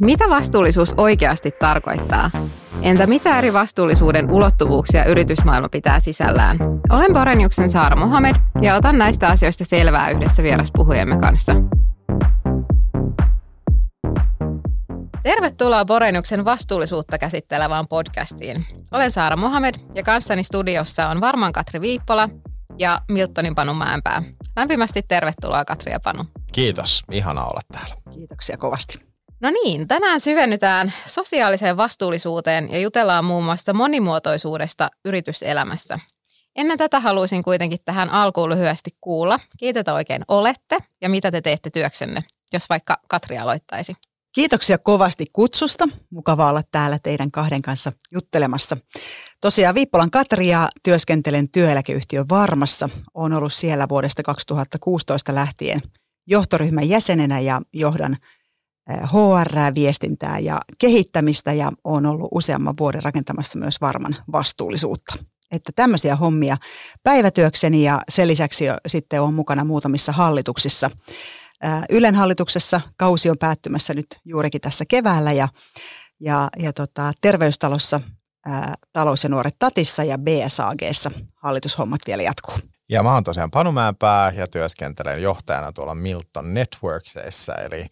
Mitä vastuullisuus oikeasti tarkoittaa? Entä mitä eri vastuullisuuden ulottuvuuksia yritysmaailma pitää sisällään? Olen Boreniuksen Saara Mohamed ja otan näistä asioista selvää yhdessä vieraspuhujemme kanssa. Tervetuloa Boreniuksen vastuullisuutta käsittelevään podcastiin. Olen Saara Mohamed ja kanssani studiossa on Varman Katri Viippola ja Miltonin Panu Mäenpää. Lämpimästi tervetuloa Katri ja Panu. Kiitos, ihana olla täällä. Kiitoksia kovasti. No niin, tänään syvennytään sosiaaliseen vastuullisuuteen ja jutellaan muun muassa monimuotoisuudesta yrityselämässä. Ennen tätä haluaisin kuitenkin tähän alkuun lyhyesti kuulla, keitä oikein olette ja mitä te teette työksenne, jos vaikka Katri aloittaisi. Kiitoksia kovasti kutsusta. Mukava olla täällä teidän kahden kanssa juttelemassa. Tosiaan Viippolan Katri ja työskentelen työeläkeyhtiö Varmassa. Olen ollut siellä vuodesta 2016 lähtien johtoryhmän jäsenenä ja johdan HR, viestintää ja kehittämistä ja on ollut useamman vuoden rakentamassa myös varman vastuullisuutta. Että tämmöisiä hommia päivätyökseni ja sen lisäksi sitten on mukana muutamissa hallituksissa. Ylen hallituksessa kausi on päättymässä nyt juurikin tässä keväällä ja, ja, ja tota, terveystalossa ää, talous- ja nuoret tatissa ja BSAGssa hallitushommat vielä jatkuu. Ja mä oon tosiaan Panu Mäenpää ja työskentelen johtajana tuolla Milton Networksissa, eli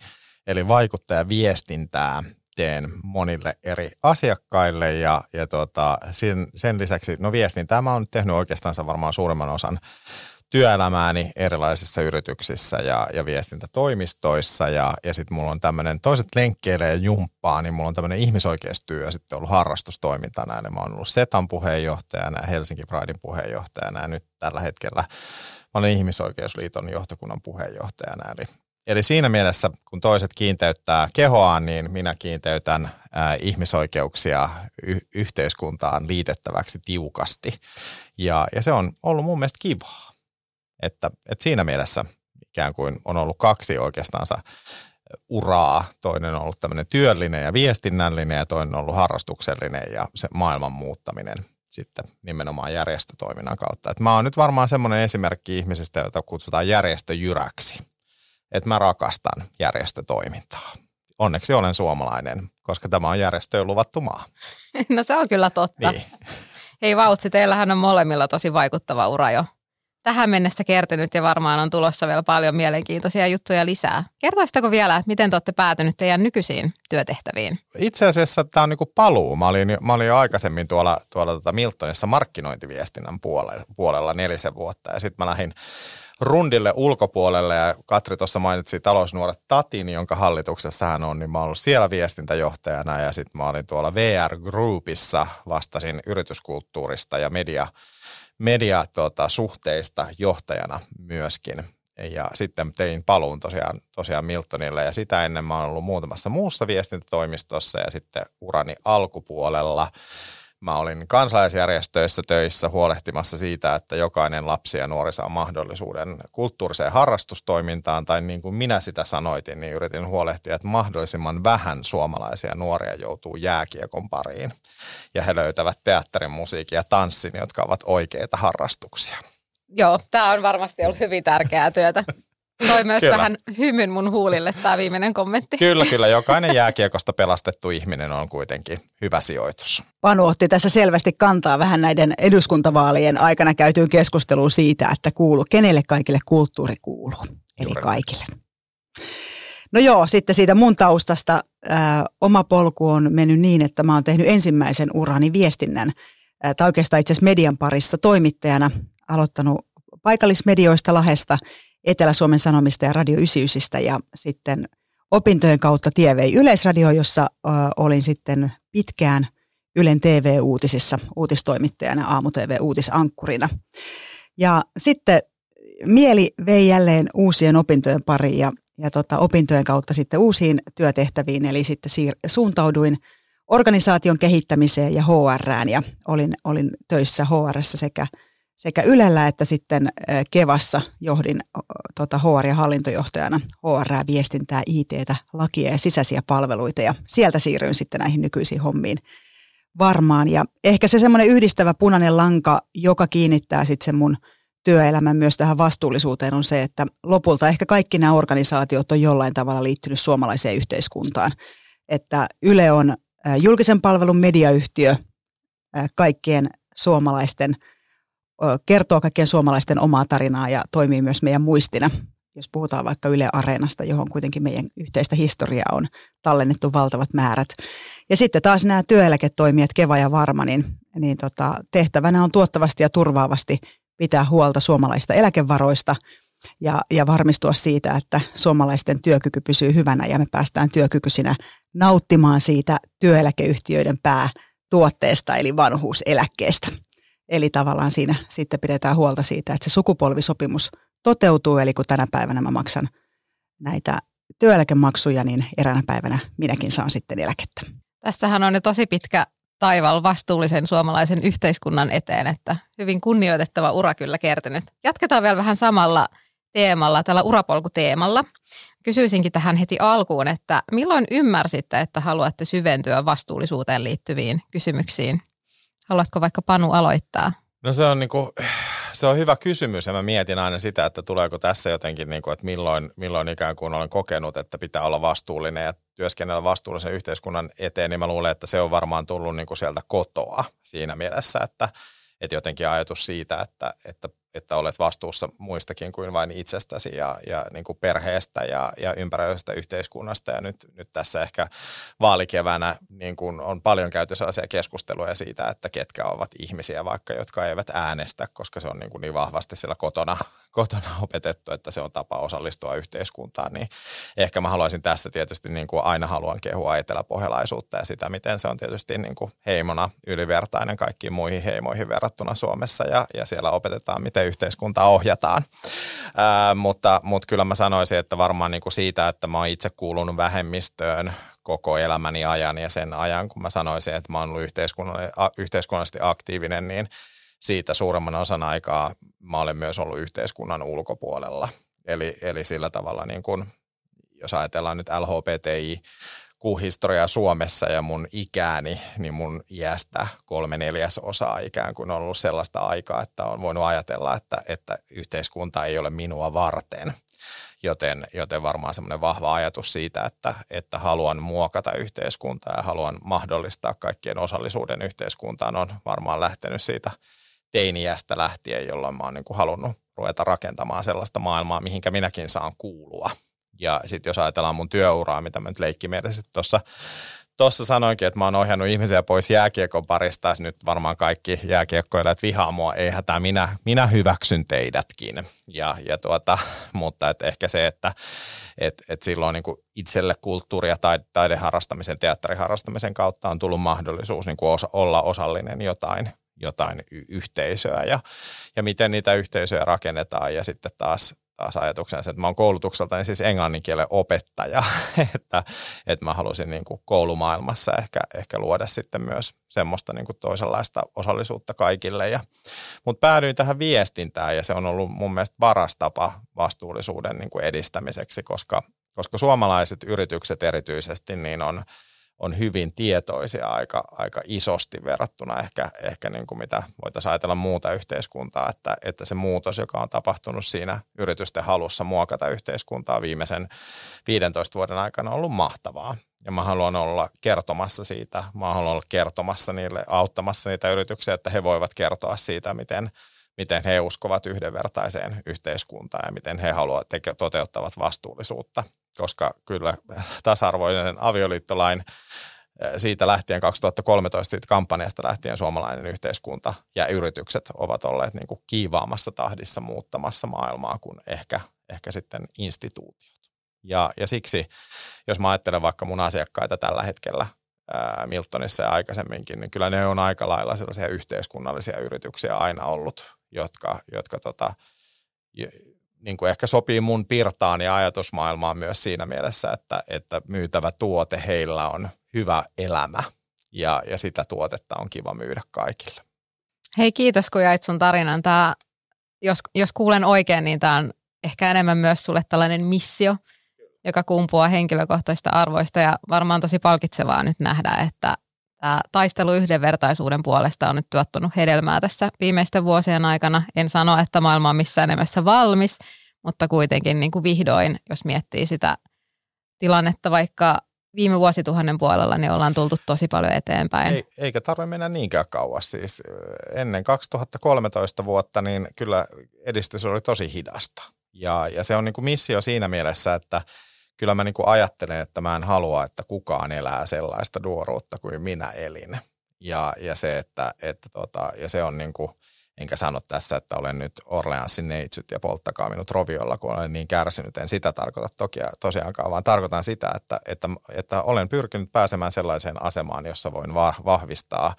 eli vaikuttajaviestintää teen monille eri asiakkaille ja, ja tuota, sen, sen lisäksi, no viestintää mä oon tehnyt oikeastaan varmaan suurimman osan työelämääni erilaisissa yrityksissä ja, ja viestintätoimistoissa ja, ja sitten mulla on tämmöinen, toiset lenkkeilee ja jumppaa, niin mulla on tämmöinen ihmisoikeustyö sitten ollut harrastustoimintana, eli mä oon ollut SETAn puheenjohtajana ja Helsinki Pridein puheenjohtajana ja nyt tällä hetkellä mä olen Ihmisoikeusliiton johtokunnan puheenjohtajana, eli Eli siinä mielessä, kun toiset kiinteyttää kehoaan, niin minä kiinteytän ihmisoikeuksia yhteiskuntaan liitettäväksi tiukasti. Ja, ja se on ollut mun mielestä kivaa. Että, että siinä mielessä ikään kuin on ollut kaksi oikeastaan uraa. Toinen on ollut tämmöinen työllinen ja viestinnällinen ja toinen on ollut harrastuksellinen ja se maailman muuttaminen sitten nimenomaan järjestötoiminnan kautta. Et mä oon nyt varmaan semmoinen esimerkki ihmisestä, jota kutsutaan järjestöjyräksi että mä rakastan järjestötoimintaa. Onneksi olen suomalainen, koska tämä on järjestöön luvattu maa. No se on kyllä totta. Niin. Hei Vautsi, teillähän on molemmilla tosi vaikuttava ura jo tähän mennessä kertynyt ja varmaan on tulossa vielä paljon mielenkiintoisia juttuja lisää. Kertoisitko vielä, miten te olette päätynyt teidän nykyisiin työtehtäviin? Itse asiassa tämä on niinku paluu. Mä olin, mä olin jo aikaisemmin tuolla, tuolla tota Miltonissa markkinointiviestinnän puolella, puolella nelisen vuotta ja sitten mä lähdin rundille ulkopuolelle ja Katri tuossa mainitsi talousnuoret Tatin, jonka hallituksessa hän on, niin mä oon ollut siellä viestintäjohtajana ja sitten mä olin tuolla VR Groupissa, vastasin yrityskulttuurista ja media, media tota, suhteista johtajana myöskin. Ja sitten tein paluun tosiaan, tosiaan Miltonille ja sitä ennen mä oon ollut muutamassa muussa viestintätoimistossa ja sitten urani alkupuolella Mä olin kansalaisjärjestöissä töissä huolehtimassa siitä, että jokainen lapsi ja nuori saa mahdollisuuden kulttuuriseen harrastustoimintaan, tai niin kuin minä sitä sanoitin, niin yritin huolehtia, että mahdollisimman vähän suomalaisia nuoria joutuu jääkiekon pariin, ja he löytävät teatterin, musiikin ja tanssin, jotka ovat oikeita harrastuksia. Joo, tämä on varmasti ollut hyvin tärkeää työtä. Toi myös kyllä. vähän hymyn mun huulille tämä viimeinen kommentti. Kyllä, kyllä. Jokainen jääkiekosta pelastettu ihminen on kuitenkin hyvä sijoitus. Panu otti tässä selvästi kantaa vähän näiden eduskuntavaalien aikana käytyyn keskusteluun siitä, että kuulu, kenelle kaikille kulttuuri kuuluu. Eli Juuri. kaikille. No joo, sitten siitä mun taustasta ää, oma polku on mennyt niin, että mä oon tehnyt ensimmäisen urani viestinnän, ää, tai oikeastaan itse asiassa median parissa toimittajana, aloittanut paikallismedioista Lahesta – Etelä-Suomen Sanomista ja Radio 99 ja sitten opintojen kautta tie vei Yleisradio, jossa ö, olin sitten pitkään Ylen TV-uutisissa uutistoimittajana, aamu-TV-uutisankkurina. Ja sitten mieli vei jälleen uusien opintojen pariin ja, ja tota, opintojen kautta sitten uusiin työtehtäviin, eli sitten siir- suuntauduin organisaation kehittämiseen ja HRään ja olin, olin töissä HRssä sekä – sekä Ylellä että sitten Kevassa johdin tota HR- ja hallintojohtajana HR, viestintää, IT, lakia ja sisäisiä palveluita ja sieltä siirryin sitten näihin nykyisiin hommiin varmaan. Ja ehkä se semmoinen yhdistävä punainen lanka, joka kiinnittää sitten sen mun työelämän myös tähän vastuullisuuteen on se, että lopulta ehkä kaikki nämä organisaatiot on jollain tavalla liittynyt suomalaiseen yhteiskuntaan. että Yle on julkisen palvelun mediayhtiö kaikkien suomalaisten, kertoo kaikkien suomalaisten omaa tarinaa ja toimii myös meidän muistina. Jos puhutaan vaikka Yle Areenasta, johon kuitenkin meidän yhteistä historiaa on tallennettu valtavat määrät. Ja sitten taas nämä työeläketoimijat Keva ja Varma, niin, niin tota, tehtävänä on tuottavasti ja turvaavasti pitää huolta suomalaista eläkevaroista ja, ja varmistua siitä, että suomalaisten työkyky pysyy hyvänä ja me päästään työkykyisinä nauttimaan siitä työeläkeyhtiöiden päätuotteesta eli vanhuuseläkkeestä. Eli tavallaan siinä sitten pidetään huolta siitä, että se sukupolvisopimus toteutuu, eli kun tänä päivänä mä maksan näitä työeläkemaksuja, niin eräänä päivänä minäkin saan sitten eläkettä. Tässähän on jo tosi pitkä taival vastuullisen suomalaisen yhteiskunnan eteen, että hyvin kunnioitettava ura kyllä kertynyt. Jatketaan vielä vähän samalla teemalla, tällä urapolkuteemalla. Kysyisinkin tähän heti alkuun, että milloin ymmärsitte, että haluatte syventyä vastuullisuuteen liittyviin kysymyksiin? Haluatko vaikka Panu aloittaa? No se on, niinku, se on hyvä kysymys ja mä mietin aina sitä, että tuleeko tässä jotenkin, niinku, että milloin, milloin ikään kuin olen kokenut, että pitää olla vastuullinen ja työskennellä vastuullisen yhteiskunnan eteen, niin mä luulen, että se on varmaan tullut niinku sieltä kotoa siinä mielessä, että, että jotenkin ajatus siitä, että, että että olet vastuussa muistakin kuin vain itsestäsi ja, ja niin kuin perheestä ja, ja ympäröivästä yhteiskunnasta. Ja nyt, nyt tässä ehkä vaalikevänä niin kuin on paljon käyty sellaisia keskusteluja siitä, että ketkä ovat ihmisiä vaikka, jotka eivät äänestä, koska se on niin, kuin niin vahvasti siellä kotona, kotona opetettu, että se on tapa osallistua yhteiskuntaan. Niin ehkä mä haluaisin tästä tietysti niin kuin aina haluan kehua eteläpohjalaisuutta ja sitä, miten se on tietysti niin kuin heimona ylivertainen kaikkiin muihin heimoihin verrattuna Suomessa ja, ja siellä opetetaan, miten yhteiskuntaa ohjataan. Ää, mutta, mutta kyllä mä sanoisin, että varmaan niin kuin siitä, että mä oon itse kuulunut vähemmistöön koko elämäni ajan ja sen ajan, kun mä sanoisin, että mä oon ollut yhteiskunnallisesti aktiivinen, niin siitä suuremman osan aikaa mä olen myös ollut yhteiskunnan ulkopuolella. Eli, eli sillä tavalla, niin kuin, jos ajatellaan nyt LHBTI historiaa Suomessa ja mun ikääni, niin mun iästä kolme neljäsosaa ikään kuin on ollut sellaista aikaa, että on voinut ajatella, että, että yhteiskunta ei ole minua varten. Joten, joten varmaan semmoinen vahva ajatus siitä, että, että haluan muokata yhteiskuntaa ja haluan mahdollistaa kaikkien osallisuuden yhteiskuntaan on varmaan lähtenyt siitä teiniästä lähtien, jolloin mä oon niin kuin halunnut ruveta rakentamaan sellaista maailmaa, mihinkä minäkin saan kuulua – ja sitten jos ajatellaan mun työuraa, mitä mä nyt leikkimielisesti tuossa Tuossa sanoinkin, että mä oon ohjannut ihmisiä pois jääkiekon parista. Nyt varmaan kaikki jääkiekkoilijat vihaa mua. Ei hätää, minä, minä hyväksyn teidätkin. Ja, ja tuota, mutta et ehkä se, että et, et silloin niin kuin itselle kulttuuri- ja taide, taideharrastamisen, teatteriharrastamisen kautta on tullut mahdollisuus niin kuin osa, olla osallinen jotain, jotain yhteisöä ja, ja miten niitä yhteisöjä rakennetaan ja sitten taas taas ajatuksensa, että mä oon koulutukselta niin siis englannin kielen opettaja, että, että mä halusin niin kuin koulumaailmassa ehkä, ehkä luoda sitten myös semmoista niin kuin toisenlaista osallisuutta kaikille. Ja, mutta päädyin tähän viestintään ja se on ollut mun mielestä paras tapa vastuullisuuden niin kuin edistämiseksi, koska, koska suomalaiset yritykset erityisesti niin on – on hyvin tietoisia aika, aika isosti verrattuna ehkä, ehkä niin kuin mitä voitaisiin ajatella muuta yhteiskuntaa, että, että se muutos, joka on tapahtunut siinä yritysten halussa muokata yhteiskuntaa viimeisen 15 vuoden aikana on ollut mahtavaa. Ja mä haluan olla kertomassa siitä, mä haluan olla kertomassa niille, auttamassa niitä yrityksiä, että he voivat kertoa siitä, miten, miten he uskovat yhdenvertaiseen yhteiskuntaan ja miten he haluavat toteuttavat vastuullisuutta koska kyllä tasa-arvoinen avioliittolain eh, siitä lähtien 2013 siitä kampanjasta lähtien suomalainen yhteiskunta ja yritykset ovat olleet niin kuin kiivaamassa tahdissa muuttamassa maailmaa kuin ehkä, ehkä sitten instituutiot. Ja, ja siksi, jos mä ajattelen vaikka mun asiakkaita tällä hetkellä ää, Miltonissa ja aikaisemminkin, niin kyllä ne on aika lailla sellaisia yhteiskunnallisia yrityksiä aina ollut, jotka, jotka tota, niin kuin ehkä sopii mun pirtaan ja ajatusmaailmaan myös siinä mielessä, että, että myytävä tuote heillä on hyvä elämä ja, ja sitä tuotetta on kiva myydä kaikille. Hei kiitos kun jäit sun tarinan. Tää, jos, jos kuulen oikein, niin tämä on ehkä enemmän myös sulle tällainen missio, joka kumpuaa henkilökohtaisista arvoista ja varmaan tosi palkitsevaa nyt nähdä, että tämä taistelu yhdenvertaisuuden puolesta on nyt tuottanut hedelmää tässä viimeisten vuosien aikana. En sano, että maailma on missään nimessä valmis, mutta kuitenkin niin kuin vihdoin, jos miettii sitä tilannetta vaikka viime vuosituhannen puolella niin ollaan tultu tosi paljon eteenpäin. Ei, eikä tarvitse mennä niinkään kauas. Siis ennen 2013 vuotta niin kyllä edistys oli tosi hidasta. Ja, ja se on niin kuin missio siinä mielessä, että kyllä mä niin kuin ajattelen, että mä en halua, että kukaan elää sellaista duoruutta kuin minä elin. Ja, ja, se, että, että tota, ja se on niin kuin, enkä sano tässä, että olen nyt Orleansin neitsyt ja polttakaa minut roviolla, kun olen niin kärsinyt. En sitä tarkoita toki tosiaankaan, vaan tarkoitan sitä, että, että, että olen pyrkinyt pääsemään sellaiseen asemaan, jossa voin vahvistaa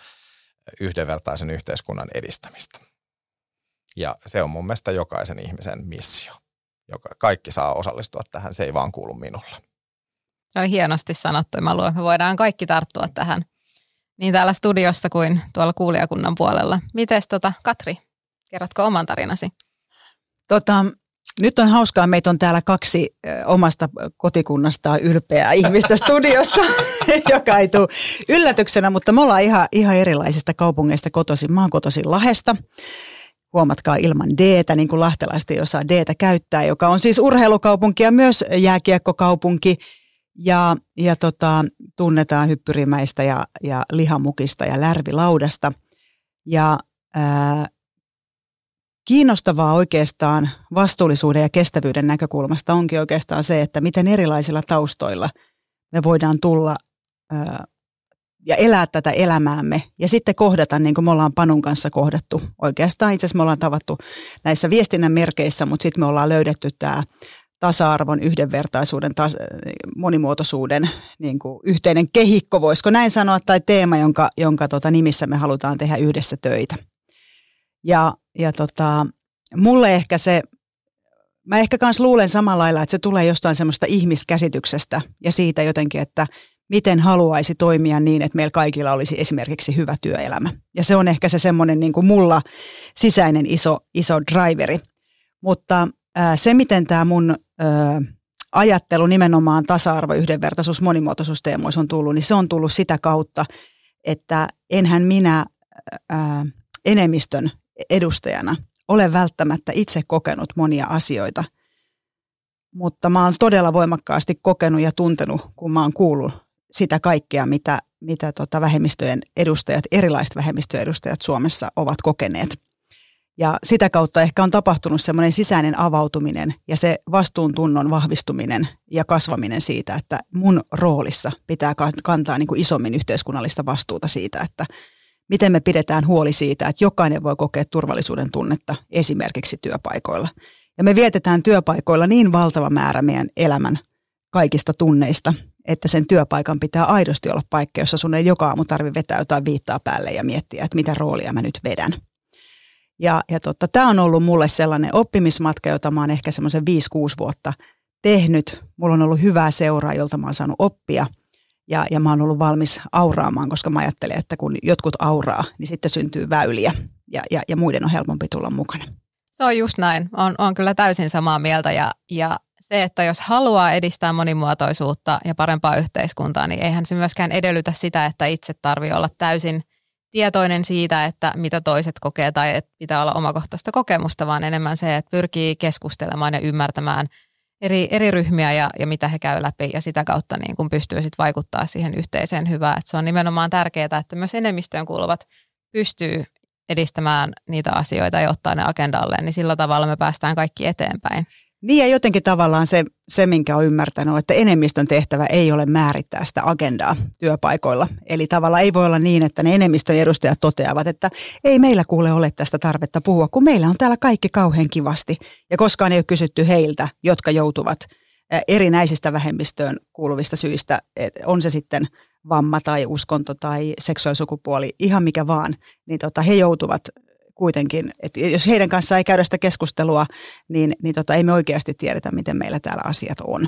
yhdenvertaisen yhteiskunnan edistämistä. Ja se on mun mielestä jokaisen ihmisen missio. Joka, kaikki saa osallistua tähän, se ei vaan kuulu minulle. Se oli hienosti sanottu ja mä luulen, että me voidaan kaikki tarttua tähän – niin täällä studiossa kuin tuolla kuulijakunnan puolella. Mites tota, Katri, kerrotko oman tarinasi? Tota, nyt on hauskaa, meitä on täällä kaksi omasta kotikunnastaan ylpeää ihmistä studiossa, joka ei tule yllätyksenä, mutta me ollaan ihan, ihan erilaisista kaupungeista kotoisin. Mä oon kotoisin Lahesta, huomatkaa ilman d niin kuin lahtelaiset ei osaa d käyttää, joka on siis urheilukaupunki ja myös jääkiekkokaupunki – ja, ja tota, tunnetaan hyppyrimäistä ja, ja lihamukista ja lärvilaudasta. Ja ää, kiinnostavaa oikeastaan vastuullisuuden ja kestävyyden näkökulmasta onkin oikeastaan se, että miten erilaisilla taustoilla me voidaan tulla ää, ja elää tätä elämäämme ja sitten kohdata, niin kuin me ollaan Panun kanssa kohdattu. Oikeastaan itse asiassa me ollaan tavattu näissä viestinnän merkeissä, mutta sitten me ollaan löydetty tämä tasa-arvon, yhdenvertaisuuden, tas- monimuotoisuuden niin kuin yhteinen kehikko, voisiko näin sanoa, tai teema, jonka, jonka tota nimissä me halutaan tehdä yhdessä töitä. Ja, ja tota, mulle ehkä se, mä ehkä kans luulen samalla lailla, että se tulee jostain semmoista ihmiskäsityksestä ja siitä jotenkin, että miten haluaisi toimia niin, että meillä kaikilla olisi esimerkiksi hyvä työelämä. Ja se on ehkä se semmoinen niin kuin mulla sisäinen iso, iso driveri. Mutta se, miten tämä mun ajattelu nimenomaan tasa-arvo, yhdenvertaisuus, monimuotoisuusteemoissa on tullut, niin se on tullut sitä kautta, että enhän minä ää, enemmistön edustajana ole välttämättä itse kokenut monia asioita, mutta mä oon todella voimakkaasti kokenut ja tuntenut, kun mä oon kuullut sitä kaikkea, mitä, mitä tota vähemmistöjen edustajat, erilaiset vähemmistöjen edustajat Suomessa ovat kokeneet. Ja sitä kautta ehkä on tapahtunut semmoinen sisäinen avautuminen ja se vastuuntunnon vahvistuminen ja kasvaminen siitä, että mun roolissa pitää kantaa niin kuin isommin yhteiskunnallista vastuuta siitä, että miten me pidetään huoli siitä, että jokainen voi kokea turvallisuuden tunnetta esimerkiksi työpaikoilla. Ja me vietetään työpaikoilla niin valtava määrä meidän elämän kaikista tunneista, että sen työpaikan pitää aidosti olla paikka, jossa sun ei joka aamu tarvitse vetää jotain viittaa päälle ja miettiä, että mitä roolia mä nyt vedän. Ja, ja totta, tämä on ollut mulle sellainen oppimismatka, jota mä oon ehkä semmoisen 5-6 vuotta tehnyt. Mulla on ollut hyvää seuraa, jolta mä oon saanut oppia. Ja, ja mä oon ollut valmis auraamaan, koska mä ajattelen, että kun jotkut auraa, niin sitten syntyy väyliä ja, ja, ja muiden on helpompi tulla mukana. Se on just näin. On, on kyllä täysin samaa mieltä ja, ja se, että jos haluaa edistää monimuotoisuutta ja parempaa yhteiskuntaa, niin eihän se myöskään edellytä sitä, että itse tarvii olla täysin – tietoinen siitä, että mitä toiset kokee tai että pitää olla omakohtaista kokemusta, vaan enemmän se, että pyrkii keskustelemaan ja ymmärtämään eri, eri ryhmiä ja, ja mitä he käy läpi ja sitä kautta niin kun pystyy sitten vaikuttaa siihen yhteiseen hyvään. Että se on nimenomaan tärkeää, että myös enemmistöön kuuluvat pystyy edistämään niitä asioita ja ottaa ne agendalle, niin sillä tavalla me päästään kaikki eteenpäin. Niin ja jotenkin tavallaan se, se, minkä on ymmärtänyt, että enemmistön tehtävä ei ole määrittää sitä agendaa työpaikoilla. Eli tavallaan ei voi olla niin, että ne enemmistön edustajat toteavat, että ei meillä kuule ole tästä tarvetta puhua, kun meillä on täällä kaikki kauhean kivasti. Ja koskaan ei ole kysytty heiltä, jotka joutuvat erinäisistä vähemmistöön kuuluvista syistä, on se sitten vamma tai uskonto tai seksuaalisukupuoli, ihan mikä vaan, niin tota, he joutuvat kuitenkin, että jos heidän kanssaan ei käydä sitä keskustelua, niin, niin tota, ei me oikeasti tiedetä, miten meillä täällä asiat on.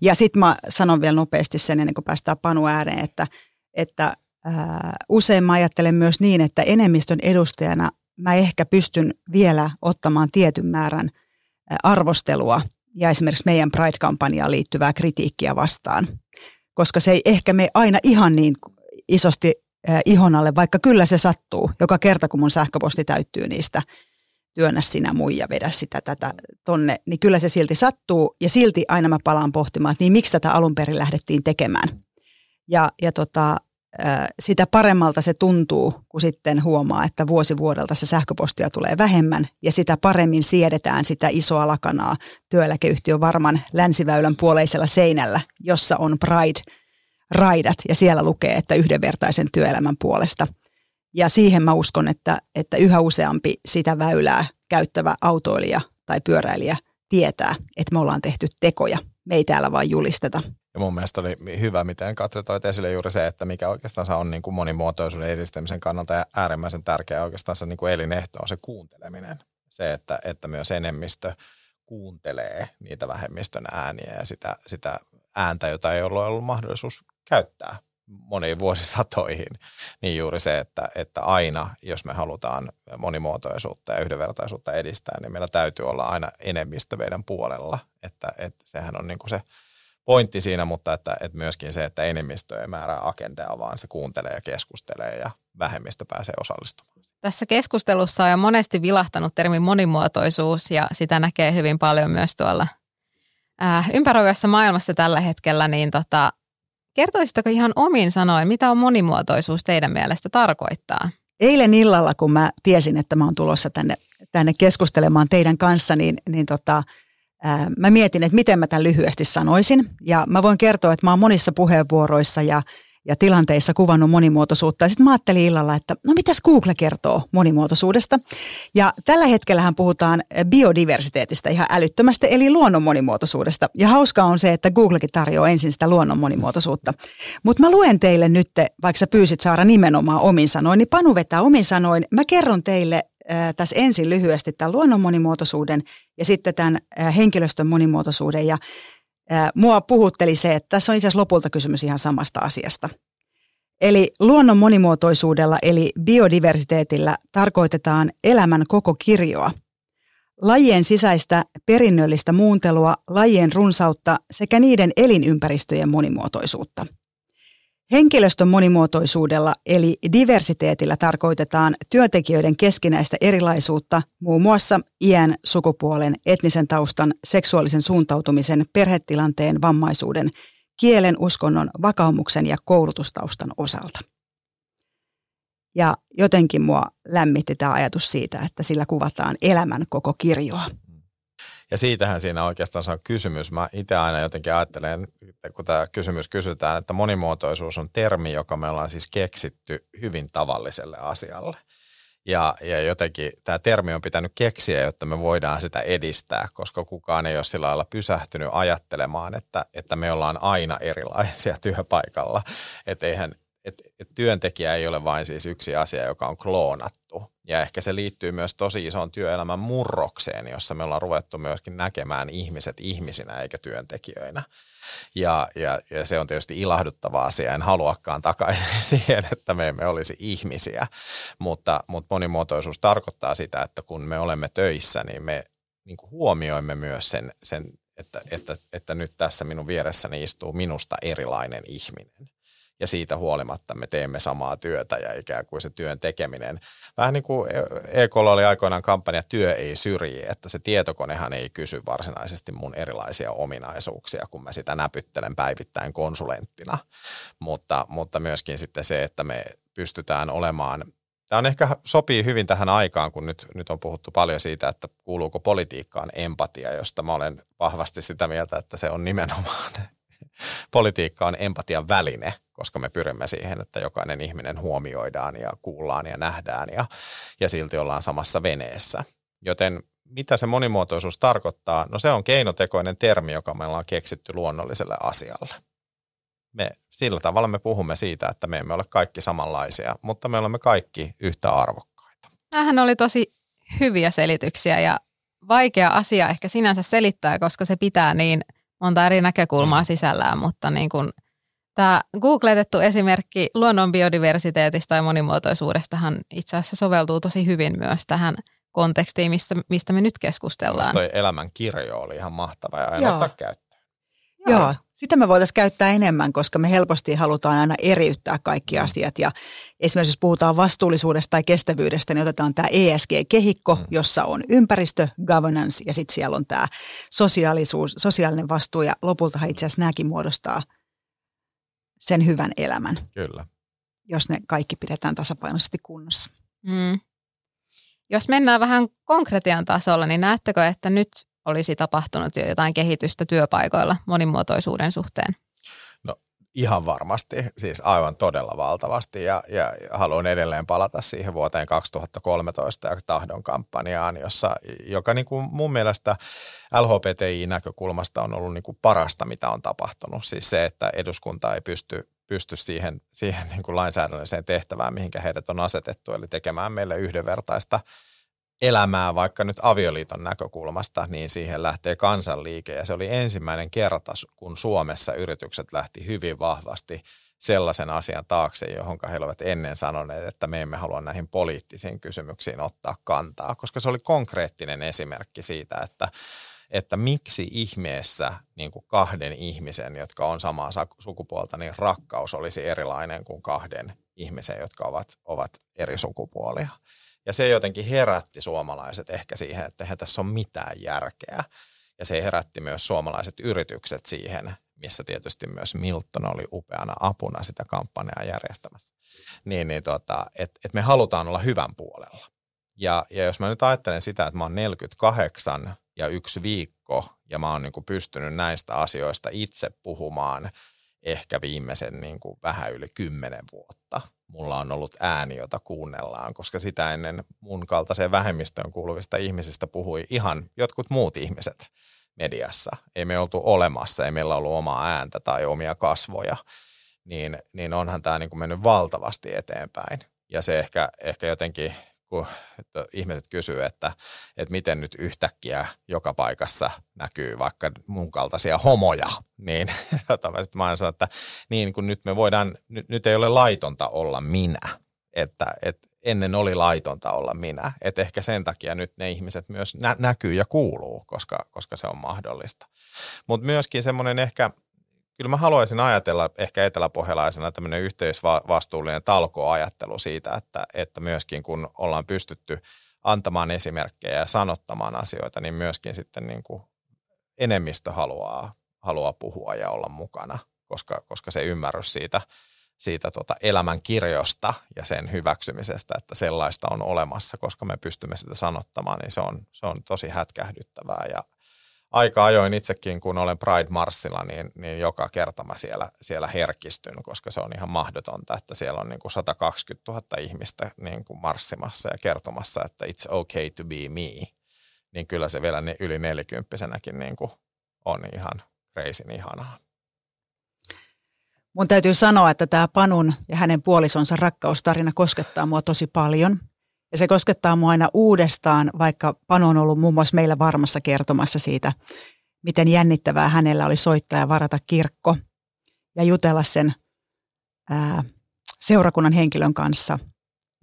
Ja sitten mä sanon vielä nopeasti sen, ennen kuin päästään Panu ääreen, että, että ää, usein mä ajattelen myös niin, että enemmistön edustajana mä ehkä pystyn vielä ottamaan tietyn määrän arvostelua ja esimerkiksi meidän Pride-kampanjaan liittyvää kritiikkiä vastaan. Koska se ei ehkä me aina ihan niin isosti ihon alle, vaikka kyllä se sattuu. Joka kerta, kun mun sähköposti täyttyy niistä, työnnä sinä muija, vedä sitä tätä tonne, niin kyllä se silti sattuu. Ja silti aina mä palaan pohtimaan, että niin miksi tätä alun perin lähdettiin tekemään. Ja, ja tota, sitä paremmalta se tuntuu, kun sitten huomaa, että vuosi vuodelta se sähköpostia tulee vähemmän ja sitä paremmin siedetään sitä isoa lakanaa työeläkeyhtiön varman länsiväylän puoleisella seinällä, jossa on Pride raidat ja siellä lukee, että yhdenvertaisen työelämän puolesta. Ja siihen mä uskon, että, että yhä useampi sitä väylää käyttävä autoilija tai pyöräilijä tietää, että me ollaan tehty tekoja. Me ei täällä vain julisteta. Ja mun mielestä oli hyvä, miten Katri toi esille juuri se, että mikä oikeastaan on niin kuin monimuotoisuuden edistämisen kannalta ja äärimmäisen tärkeä oikeastaan se niin kuin elinehto on se kuunteleminen. Se, että, että myös enemmistö kuuntelee niitä vähemmistön ääniä ja sitä, sitä ääntä, jota ei ollut ollut mahdollisuus käyttää moniin vuosisatoihin, niin juuri se, että, että aina, jos me halutaan monimuotoisuutta ja yhdenvertaisuutta edistää, niin meillä täytyy olla aina enemmistö meidän puolella. Että, että sehän on niin kuin se pointti siinä, mutta että, että myöskin se, että enemmistö ei määrää agendaa, vaan se kuuntelee ja keskustelee ja vähemmistö pääsee osallistumaan. Tässä keskustelussa on jo monesti vilahtanut termi monimuotoisuus ja sitä näkee hyvin paljon myös tuolla äh, ympäröivässä maailmassa tällä hetkellä, niin tota, kertoisitteko ihan omin sanoin, mitä on monimuotoisuus teidän mielestä tarkoittaa? Eilen illalla, kun mä tiesin, että mä oon tulossa tänne, tänne keskustelemaan teidän kanssa, niin, niin tota, mä mietin, että miten mä tämän lyhyesti sanoisin. Ja mä voin kertoa, että mä oon monissa puheenvuoroissa ja, ja tilanteissa kuvannut monimuotoisuutta. Ja sitten mä ajattelin illalla, että no mitäs Google kertoo monimuotoisuudesta. Ja tällä hetkellähän puhutaan biodiversiteetistä ihan älyttömästi, eli luonnon monimuotoisuudesta. Ja hauskaa on se, että Googlekin tarjoaa ensin sitä luonnon monimuotoisuutta. Mutta mä luen teille nyt, vaikka sä pyysit Saara nimenomaan omin sanoin, niin Panu vetää omin sanoin. Mä kerron teille tässä ensin lyhyesti tämän luonnon monimuotoisuuden ja sitten tämän henkilöstön monimuotoisuuden. Ja mua puhutteli se, että tässä on itse asiassa lopulta kysymys ihan samasta asiasta. Eli luonnon monimuotoisuudella eli biodiversiteetillä tarkoitetaan elämän koko kirjoa. Lajien sisäistä perinnöllistä muuntelua, lajien runsautta sekä niiden elinympäristöjen monimuotoisuutta – Henkilöstön monimuotoisuudella eli diversiteetillä tarkoitetaan työntekijöiden keskinäistä erilaisuutta muun muassa iän, sukupuolen, etnisen taustan, seksuaalisen suuntautumisen, perhetilanteen, vammaisuuden, kielen, uskonnon, vakaumuksen ja koulutustaustan osalta. Ja jotenkin mua lämmitti tämä ajatus siitä, että sillä kuvataan elämän koko kirjoa. Ja siitähän siinä oikeastaan on kysymys. Mä itse aina jotenkin ajattelen, kun tämä kysymys kysytään, että monimuotoisuus on termi, joka me ollaan siis keksitty hyvin tavalliselle asialle. Ja, ja jotenkin tämä termi on pitänyt keksiä, jotta me voidaan sitä edistää, koska kukaan ei ole sillä lailla pysähtynyt ajattelemaan, että, että me ollaan aina erilaisia työpaikalla. Että et, et työntekijä ei ole vain siis yksi asia, joka on kloonattu. Ja ehkä se liittyy myös tosi isoon työelämän murrokseen, jossa me ollaan ruvettu myöskin näkemään ihmiset ihmisinä eikä työntekijöinä. Ja, ja, ja se on tietysti ilahduttava asia. En haluakaan takaisin siihen, että me emme olisi ihmisiä, mutta, mutta monimuotoisuus tarkoittaa sitä, että kun me olemme töissä, niin me niin kuin huomioimme myös sen, sen että, että, että nyt tässä minun vieressäni istuu minusta erilainen ihminen ja siitä huolimatta me teemme samaa työtä ja ikään kuin se työn tekeminen. Vähän niin kuin EKlla oli aikoinaan kampanja Työ ei syrji, että se tietokonehan ei kysy varsinaisesti mun erilaisia ominaisuuksia, kun mä sitä näpyttelen päivittäin konsulenttina, mutta, mutta myöskin sitten se, että me pystytään olemaan Tämä on ehkä sopii hyvin tähän aikaan, kun nyt, nyt on puhuttu paljon siitä, että kuuluuko politiikkaan empatia, josta mä olen vahvasti sitä mieltä, että se on nimenomaan politiikka on empatian väline, koska me pyrimme siihen, että jokainen ihminen huomioidaan ja kuullaan ja nähdään ja, ja silti ollaan samassa veneessä. Joten mitä se monimuotoisuus tarkoittaa? No se on keinotekoinen termi, joka meillä on keksitty luonnolliselle asialle. Me, sillä tavalla me puhumme siitä, että me emme ole kaikki samanlaisia, mutta me olemme kaikki yhtä arvokkaita. Tämähän oli tosi hyviä selityksiä ja vaikea asia ehkä sinänsä selittää, koska se pitää niin monta eri näkökulmaa mm. sisällään, mutta niin kuin – Tämä googletettu esimerkki luonnon biodiversiteetistä ja monimuotoisuudestahan itse asiassa soveltuu tosi hyvin myös tähän kontekstiin, mistä, mistä me nyt keskustellaan. Toi elämän kirjo oli ihan mahtava ja aina ottaa käyttöön. Joo. Joo, sitä me voitaisiin käyttää enemmän, koska me helposti halutaan aina eriyttää kaikki asiat. Ja esimerkiksi jos puhutaan vastuullisuudesta tai kestävyydestä, niin otetaan tämä ESG-kehikko, mm. jossa on ympäristö, governance ja sitten siellä on tämä sosiaalisuus, sosiaalinen vastuu. Ja lopultahan itse asiassa nämäkin muodostaa – sen hyvän elämän. Kyllä. Jos ne kaikki pidetään tasapainoisesti kunnossa. Mm. Jos mennään vähän konkretian tasolla, niin näettekö, että nyt olisi tapahtunut jo jotain kehitystä työpaikoilla monimuotoisuuden suhteen? Ihan varmasti, siis aivan todella valtavasti ja, ja haluan edelleen palata siihen vuoteen 2013 ja tahdon kampanjaan, jossa, joka niin kuin mun mielestä LHBTI-näkökulmasta on ollut niin kuin parasta, mitä on tapahtunut. Siis se, että eduskunta ei pysty, pysty siihen, siihen niin kuin lainsäädännölliseen tehtävään, mihinkä heidät on asetettu, eli tekemään meille yhdenvertaista elämää vaikka nyt avioliiton näkökulmasta, niin siihen lähtee kansanliike. Ja se oli ensimmäinen kerta, kun Suomessa yritykset lähti hyvin vahvasti sellaisen asian taakse, johon he olivat ennen sanoneet, että me emme halua näihin poliittisiin kysymyksiin ottaa kantaa, koska se oli konkreettinen esimerkki siitä, että, että miksi ihmeessä niin kuin kahden ihmisen, jotka on samaa sukupuolta, niin rakkaus olisi erilainen kuin kahden ihmisen, jotka ovat, ovat eri sukupuolia. Ja se jotenkin herätti suomalaiset ehkä siihen, että eihän tässä ole mitään järkeä. Ja se herätti myös suomalaiset yritykset siihen, missä tietysti myös Milton oli upeana apuna sitä kampanjaa järjestämässä. Niin, niin tota, että et me halutaan olla hyvän puolella. Ja, ja jos mä nyt ajattelen sitä, että mä oon 48 ja yksi viikko ja mä oon niin pystynyt näistä asioista itse puhumaan ehkä viimeisen niin vähän yli kymmenen vuotta – mulla on ollut ääni, jota kuunnellaan, koska sitä ennen mun kaltaiseen vähemmistöön kuuluvista ihmisistä puhui ihan jotkut muut ihmiset mediassa. Ei me oltu olemassa, ei meillä ollut omaa ääntä tai omia kasvoja, niin, niin onhan tämä niin mennyt valtavasti eteenpäin. Ja se ehkä, ehkä jotenkin kun ihmiset kysyy, että, että miten nyt yhtäkkiä joka paikassa näkyy vaikka mun kaltaisia homoja, niin mä aina sanon, että niin kun nyt me voidaan, nyt, nyt ei ole laitonta olla minä, että, että ennen oli laitonta olla minä, että ehkä sen takia nyt ne ihmiset myös nä- näkyy ja kuuluu, koska, koska se on mahdollista. Mutta myöskin semmoinen ehkä kyllä mä haluaisin ajatella ehkä eteläpohjalaisena tämmöinen yhteisvastuullinen talkoajattelu siitä, että, että myöskin kun ollaan pystytty antamaan esimerkkejä ja sanottamaan asioita, niin myöskin sitten niin kuin enemmistö haluaa, haluaa puhua ja olla mukana, koska, koska se ymmärrys siitä, siitä tota elämän kirjosta ja sen hyväksymisestä, että sellaista on olemassa, koska me pystymme sitä sanottamaan, niin se on, se on tosi hätkähdyttävää ja, aika ajoin itsekin, kun olen Pride Marsilla, niin, niin joka kerta mä siellä, siellä herkistyn, koska se on ihan mahdotonta, että siellä on niin kuin 120 000 ihmistä niin kuin marssimassa ja kertomassa, että it's okay to be me. Niin kyllä se vielä yli nelikymppisenäkin niin kuin on ihan reisin ihanaa. Mun täytyy sanoa, että tämä Panun ja hänen puolisonsa rakkaustarina koskettaa mua tosi paljon. Ja se koskettaa mua aina uudestaan, vaikka Pano on ollut muun muassa meillä varmassa kertomassa siitä, miten jännittävää hänellä oli soittaa ja varata kirkko ja jutella sen ää, seurakunnan henkilön kanssa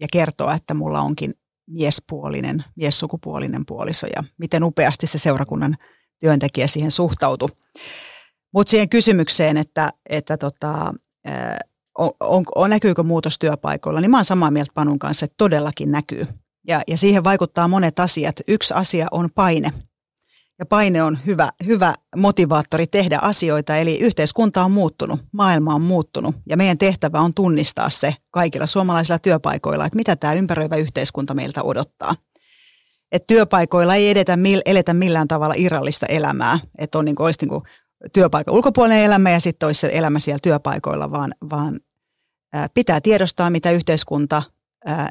ja kertoa, että mulla onkin miespuolinen, miessukupuolinen puoliso ja miten upeasti se seurakunnan työntekijä siihen suhtautui. Mutta siihen kysymykseen, että, että tota, on, on, näkyykö muutos työpaikoilla, niin mä oon samaa mieltä Panun kanssa, että todellakin näkyy. Ja, ja siihen vaikuttaa monet asiat. Yksi asia on paine. Ja paine on hyvä, hyvä motivaattori tehdä asioita, eli yhteiskunta on muuttunut, maailma on muuttunut ja meidän tehtävä on tunnistaa se kaikilla suomalaisilla työpaikoilla, että mitä tämä ympäröivä yhteiskunta meiltä odottaa. Että työpaikoilla ei edetä, eletä millään tavalla irrallista elämää, että on niin kuin, olisi niin kuin työpaikan ulkopuolinen elämä ja sitten olisi se elämä siellä työpaikoilla, vaan, vaan pitää tiedostaa, mitä yhteiskunta,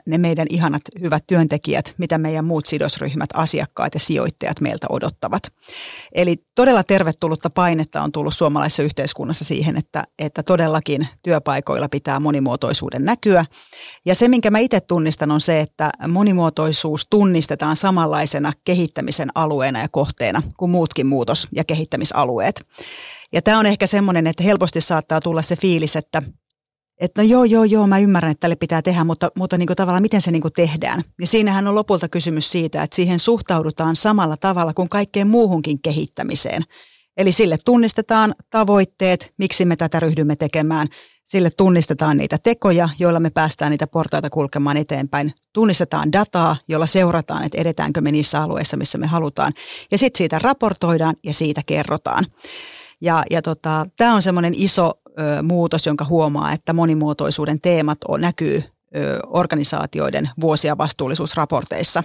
ne meidän ihanat hyvät työntekijät, mitä meidän muut sidosryhmät, asiakkaat ja sijoittajat meiltä odottavat. Eli todella tervetullutta painetta on tullut suomalaisessa yhteiskunnassa siihen, että, että todellakin työpaikoilla pitää monimuotoisuuden näkyä. Ja se, minkä mä itse tunnistan, on se, että monimuotoisuus tunnistetaan samanlaisena kehittämisen alueena ja kohteena kuin muutkin muutos- ja kehittämisalueet. Ja tämä on ehkä semmoinen, että helposti saattaa tulla se fiilis, että että no joo, joo, joo, mä ymmärrän, että tälle pitää tehdä, mutta, mutta niin kuin tavallaan miten se niin kuin tehdään. Ja siinähän on lopulta kysymys siitä, että siihen suhtaudutaan samalla tavalla kuin kaikkeen muuhunkin kehittämiseen. Eli sille tunnistetaan tavoitteet, miksi me tätä ryhdymme tekemään. Sille tunnistetaan niitä tekoja, joilla me päästään niitä portaita kulkemaan eteenpäin. Tunnistetaan dataa, jolla seurataan, että edetäänkö me niissä alueissa, missä me halutaan. Ja sitten siitä raportoidaan ja siitä kerrotaan. Ja, ja tota, tämä on semmoinen iso muutos, jonka huomaa, että monimuotoisuuden teemat on, näkyy organisaatioiden vuosia vastuullisuusraporteissa.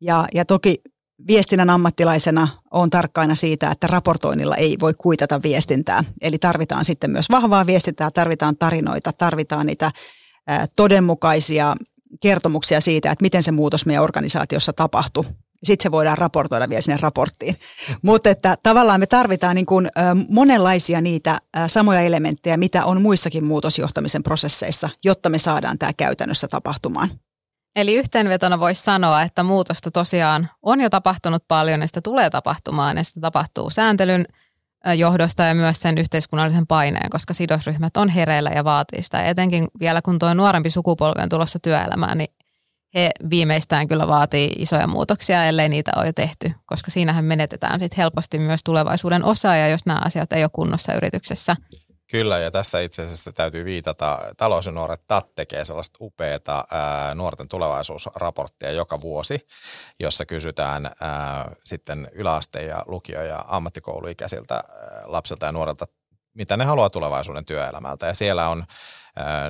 Ja, ja toki viestinnän ammattilaisena on tarkkaina siitä, että raportoinnilla ei voi kuitata viestintää. Eli tarvitaan sitten myös vahvaa viestintää, tarvitaan tarinoita, tarvitaan niitä todenmukaisia kertomuksia siitä, että miten se muutos meidän organisaatiossa tapahtui. Sitten se voidaan raportoida vielä sinne raporttiin. Mutta että tavallaan me tarvitaan niin kuin, monenlaisia niitä samoja elementtejä, mitä on muissakin muutosjohtamisen prosesseissa, jotta me saadaan tämä käytännössä tapahtumaan. Eli yhteenvetona voisi sanoa, että muutosta tosiaan on jo tapahtunut paljon ja sitä tulee tapahtumaan ja sitä tapahtuu sääntelyn johdosta ja myös sen yhteiskunnallisen paineen, koska sidosryhmät on hereillä ja vaatii sitä. Etenkin vielä kun tuo nuorempi sukupolvi on tulossa työelämään, niin he viimeistään kyllä vaatii isoja muutoksia, ellei niitä ole jo tehty, koska siinähän menetetään sit helposti myös tulevaisuuden osaaja, jos nämä asiat ei ole kunnossa yrityksessä. Kyllä, ja tässä itse asiassa täytyy viitata, talous ja nuoret TAT tekee sellaista upeata ää, nuorten tulevaisuusraporttia joka vuosi, jossa kysytään ää, sitten yläaste- ja lukio- ja ammattikouluikäisiltä ää, lapsilta ja nuorilta, mitä ne haluaa tulevaisuuden työelämältä. Ja siellä on,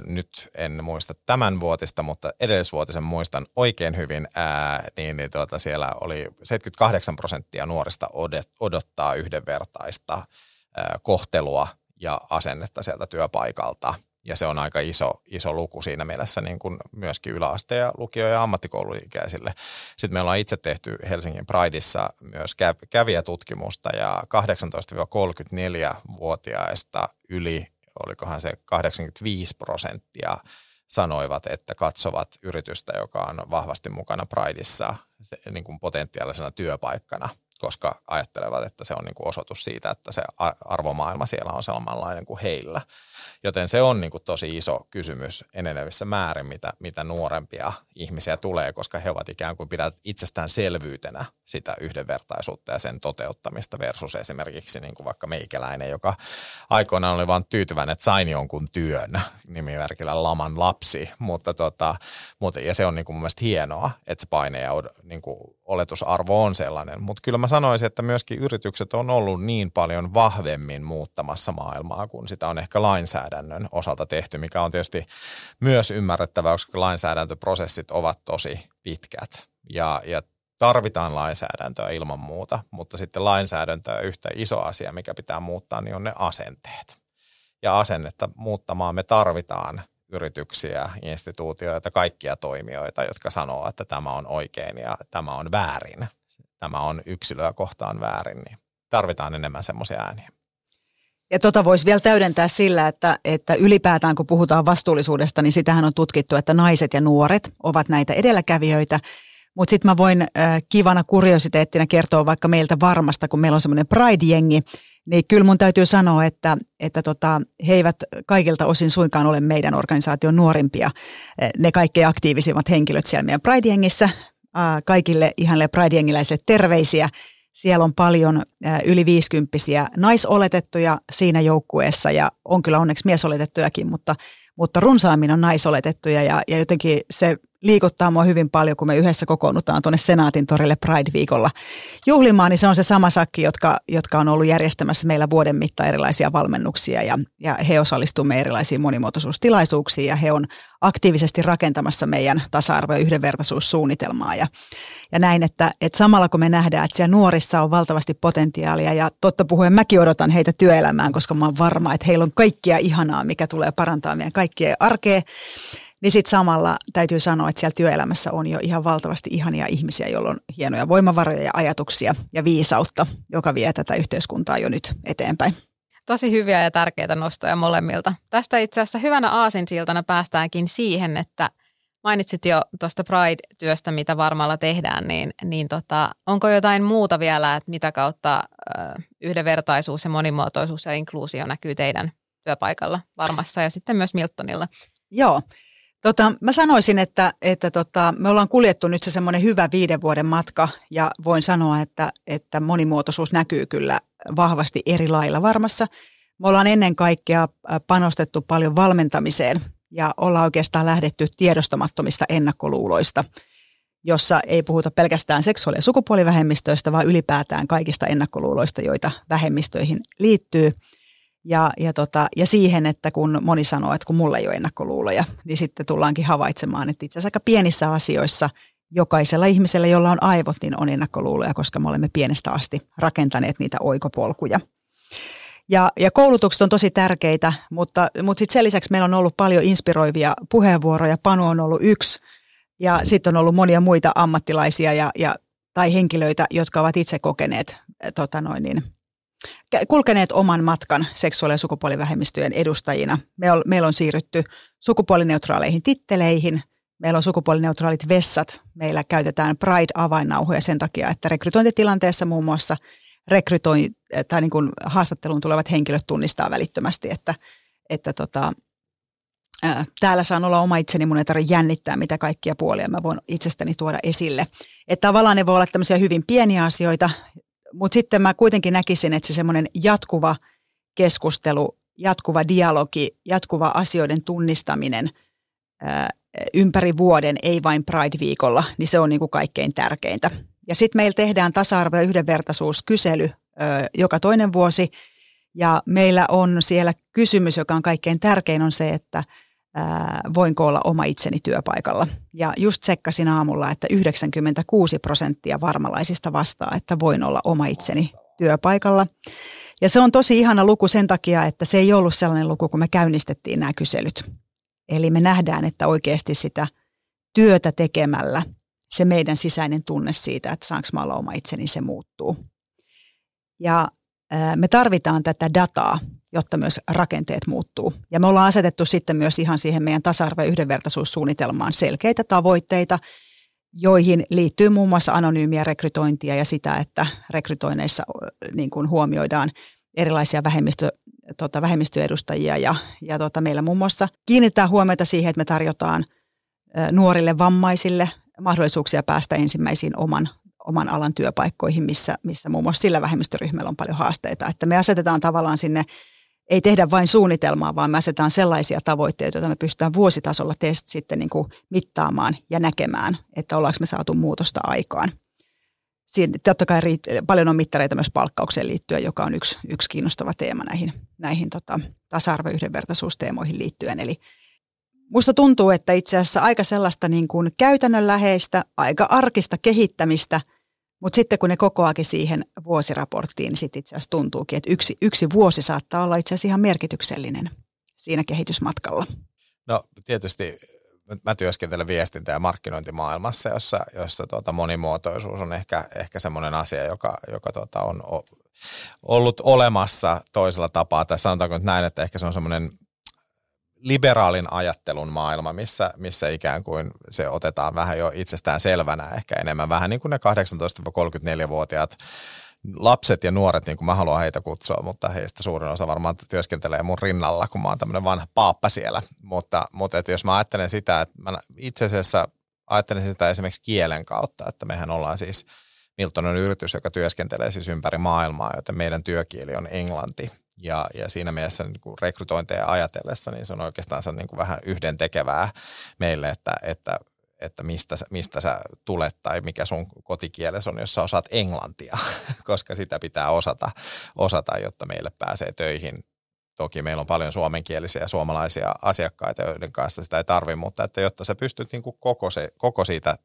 nyt en muista tämän vuotista, mutta edellisvuotisen muistan oikein hyvin, ää, niin, niin tuota, siellä oli 78 prosenttia nuorista odottaa yhdenvertaista ää, kohtelua – ja asennetta sieltä työpaikalta. Ja se on aika iso, iso luku siinä mielessä niin kuin myöskin yläaste- ja lukio- ja ammattikouluikäisille. Sitten me ollaan itse tehty Helsingin Prideissa myös kävijätutkimusta ja 18-34-vuotiaista yli, olikohan se 85 prosenttia, sanoivat, että katsovat yritystä, joka on vahvasti mukana Prideissa niin kuin potentiaalisena työpaikkana – koska ajattelevat, että se on niin kuin osoitus siitä, että se arvomaailma siellä on samanlainen kuin heillä. Joten se on niin kuin tosi iso kysymys enenevissä määrin, mitä, mitä nuorempia ihmisiä tulee, koska he ovat ikään kuin pidät itsestäänselvyytenä sitä yhdenvertaisuutta ja sen toteuttamista versus esimerkiksi niin kuin vaikka meikäläinen, joka aikoinaan oli vain tyytyväinen, että sain jonkun työn nimimerkillä laman lapsi, mutta tota, mutta, ja se on niin kuin mun mielestä hienoa, että se paine ja niin kuin oletusarvo on sellainen, mutta kyllä mä sanoisin, että myöskin yritykset on ollut niin paljon vahvemmin muuttamassa maailmaa, kun sitä on ehkä lainsäädännön osalta tehty, mikä on tietysti myös ymmärrettävää, koska lainsäädäntöprosessit ovat tosi pitkät. Ja, ja tarvitaan lainsäädäntöä ilman muuta, mutta sitten lainsäädäntöä yhtä iso asia, mikä pitää muuttaa, niin on ne asenteet. Ja asennetta muuttamaan me tarvitaan yrityksiä, instituutioita, kaikkia toimijoita, jotka sanoo, että tämä on oikein ja tämä on väärin. Tämä on yksilöä kohtaan väärin, niin tarvitaan enemmän semmoisia ääniä. Ja tota voisi vielä täydentää sillä, että, että ylipäätään kun puhutaan vastuullisuudesta, niin sitähän on tutkittu, että naiset ja nuoret ovat näitä edelläkävijöitä. Mutta sitten mä voin äh, kivana kuriositeettina kertoa vaikka meiltä varmasta, kun meillä on semmoinen Pride-jengi, niin kyllä mun täytyy sanoa, että, että tota, he eivät kaikilta osin suinkaan ole meidän organisaation nuorimpia. Ne kaikkein aktiivisimmat henkilöt siellä meidän Pride-jengissä. Äh, kaikille ihanille Pride-jengiläisille terveisiä. Siellä on paljon yli viisikymppisiä naisoletettuja siinä joukkueessa ja on kyllä onneksi miesoletettujakin, mutta, mutta runsaammin on naisoletettuja ja, ja jotenkin se liikuttaa mua hyvin paljon, kun me yhdessä kokoonnutaan tuonne Senaatin torille Pride-viikolla juhlimaan, niin se on se sama sakki, jotka, jotka on ollut järjestämässä meillä vuoden mittaan erilaisia valmennuksia ja, ja he osallistumme erilaisiin monimuotoisuustilaisuuksiin ja he on aktiivisesti rakentamassa meidän tasa-arvo- ja yhdenvertaisuussuunnitelmaa ja, ja näin, että, että samalla kun me nähdään, että siellä nuorissa on valtavasti potentiaalia ja totta puhuen mäkin odotan heitä työelämään, koska mä oon varma, että heillä on kaikkia ihanaa, mikä tulee parantaa meidän kaikkien arkea niin sitten samalla täytyy sanoa, että siellä työelämässä on jo ihan valtavasti ihania ihmisiä, joilla on hienoja voimavaroja ja ajatuksia ja viisautta, joka vie tätä yhteiskuntaa jo nyt eteenpäin. Tosi hyviä ja tärkeitä nostoja molemmilta. Tästä itse asiassa hyvänä aasinsiltana päästäänkin siihen, että mainitsit jo tuosta Pride-työstä, mitä varmalla tehdään, niin, niin tota, onko jotain muuta vielä, että mitä kautta ö, yhdenvertaisuus ja monimuotoisuus ja inkluusio näkyy teidän työpaikalla varmassa ja sitten myös Miltonilla? Joo, Tota, mä sanoisin, että, että tota, me ollaan kuljettu nyt se semmoinen hyvä viiden vuoden matka ja voin sanoa, että, että monimuotoisuus näkyy kyllä vahvasti eri lailla varmassa. Me ollaan ennen kaikkea panostettu paljon valmentamiseen ja ollaan oikeastaan lähdetty tiedostamattomista ennakkoluuloista, jossa ei puhuta pelkästään seksuaali- ja sukupuolivähemmistöistä, vaan ylipäätään kaikista ennakkoluuloista, joita vähemmistöihin liittyy – Ja, ja, tota, ja siihen, että kun moni sanoo, että kun mulla ei ole ennakkoluuloja, niin sitten tullaankin havaitsemaan, että itse asiassa aika pienissä asioissa jokaisella ihmisellä, jolla on aivot, niin on ennakkoluuloja, koska me olemme pienestä asti rakentaneet niitä oikopolkuja. Ja, ja koulutukset on tosi tärkeitä, mutta, mutta sitten sen lisäksi meillä on ollut paljon inspiroivia puheenvuoroja. Panu on ollut yksi ja sitten on ollut monia muita ammattilaisia ja, ja, tai henkilöitä, jotka ovat itse kokeneet, tota noin niin, kulkeneet oman matkan seksuaali- ja sukupuolivähemmistöjen edustajina. Meillä on siirrytty sukupuolineutraaleihin titteleihin, meillä on sukupuolineutraalit vessat, meillä käytetään Pride-avainnauhoja sen takia, että rekrytointitilanteessa muun muassa – rekrytoi, tai niin kuin haastatteluun tulevat henkilöt tunnistaa välittömästi, että, että tota, ää, täällä saan olla oma itseni, mun ei tarvitse jännittää mitä kaikkia puolia mä voin itsestäni tuoda esille. Että tavallaan ne voi olla tämmöisiä hyvin pieniä asioita, mutta sitten mä kuitenkin näkisin, että se semmoinen jatkuva keskustelu, jatkuva dialogi, jatkuva asioiden tunnistaminen ää, ympäri vuoden, ei vain Pride-viikolla, niin se on niin kuin kaikkein tärkeintä. Ja sitten meillä tehdään tasa-arvo- ja yhdenvertaisuuskysely ö, joka toinen vuosi. Ja meillä on siellä kysymys, joka on kaikkein tärkein, on se, että ää, voinko olla oma itseni työpaikalla. Ja just tsekkasin aamulla, että 96 prosenttia varmalaisista vastaa, että voin olla oma itseni työpaikalla. Ja se on tosi ihana luku sen takia, että se ei ollut sellainen luku, kun me käynnistettiin nämä kyselyt. Eli me nähdään, että oikeasti sitä työtä tekemällä – se meidän sisäinen tunne siitä, että saanko mä olla oma itseni, se muuttuu. Ja me tarvitaan tätä dataa, jotta myös rakenteet muuttuu. Ja me ollaan asetettu sitten myös ihan siihen meidän tasa-arvo- ja yhdenvertaisuussuunnitelmaan selkeitä tavoitteita, joihin liittyy muun muassa anonyymiä rekrytointia ja sitä, että rekrytoineissa niin kuin huomioidaan erilaisia vähemmistö, tota, vähemmistöedustajia ja, ja tota, meillä muun muassa kiinnittää huomiota siihen, että me tarjotaan nuorille vammaisille mahdollisuuksia päästä ensimmäisiin oman, oman alan työpaikkoihin, missä, missä muun muassa sillä vähemmistöryhmällä on paljon haasteita. Että me asetetaan tavallaan sinne, ei tehdä vain suunnitelmaa, vaan me asetetaan sellaisia tavoitteita, joita me pystytään vuositasolla test sitten niin kuin mittaamaan ja näkemään, että ollaanko me saatu muutosta aikaan. Siinä, totta kai riitt- paljon on mittareita myös palkkaukseen liittyen, joka on yksi, yksi kiinnostava teema näihin, näihin tota, tasa-arvo- ja yhdenvertaisuusteemoihin liittyen. Eli Musta tuntuu, että itse asiassa aika sellaista niin kuin käytännönläheistä, aika arkista kehittämistä, mutta sitten kun ne kokoakin siihen vuosiraporttiin, niin sitten itse asiassa tuntuukin, että yksi, yksi vuosi saattaa olla itse asiassa ihan merkityksellinen siinä kehitysmatkalla. No tietysti mä työskentelen viestintä- ja markkinointimaailmassa, jossa, jossa tuota monimuotoisuus on ehkä, ehkä semmoinen asia, joka, joka tuota on ollut olemassa toisella tapaa. Tai sanotaanko nyt näin, että ehkä se on semmoinen liberaalin ajattelun maailma, missä, missä ikään kuin se otetaan vähän jo itsestään selvänä, ehkä enemmän vähän niin kuin ne 18-34-vuotiaat lapset ja nuoret, niin kuin mä haluan heitä kutsua, mutta heistä suurin osa varmaan työskentelee mun rinnalla, kun mä oon tämmöinen vanha paappa siellä. Mutta, mutta että jos mä ajattelen sitä, että mä itse asiassa ajattelen sitä esimerkiksi kielen kautta, että mehän ollaan siis Milton on yritys, joka työskentelee siis ympäri maailmaa, joten meidän työkieli on englanti. Ja, ja siinä mielessä niin kuin rekrytointeja ajatellessa, niin se on oikeastaan niin kuin vähän yhdentekevää meille, että, että, että mistä, mistä sä tulet tai mikä sun kotikielesi on, jos sä osaat englantia, koska sitä pitää osata, osata, jotta meille pääsee töihin. Toki meillä on paljon suomenkielisiä suomalaisia asiakkaita, joiden kanssa sitä ei tarvi, mutta että jotta sä pystyt niin kuin koko, se, koko siitä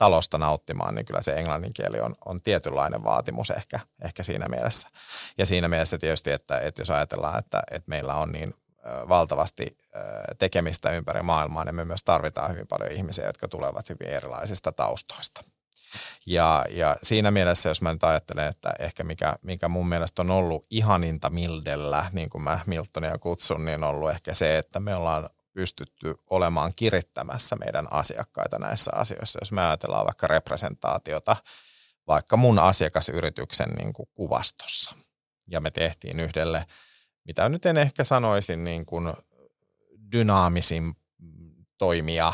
talosta nauttimaan, niin kyllä se englannin kieli on, on tietynlainen vaatimus ehkä, ehkä siinä mielessä. Ja siinä mielessä tietysti, että, että jos ajatellaan, että, että meillä on niin valtavasti tekemistä ympäri maailmaa, niin me myös tarvitaan hyvin paljon ihmisiä, jotka tulevat hyvin erilaisista taustoista. Ja, ja siinä mielessä, jos mä nyt ajattelen, että ehkä mikä, mikä mun mielestä on ollut ihaninta Mildellä, niin kuin mä Miltonia kutsun, niin on ollut ehkä se, että me ollaan pystytty olemaan kirittämässä meidän asiakkaita näissä asioissa. Jos me ajatellaan vaikka representaatiota vaikka mun asiakasyrityksen niin kuin kuvastossa. Ja me tehtiin yhdelle, mitä nyt en ehkä sanoisin niin kuin dynaamisin toimija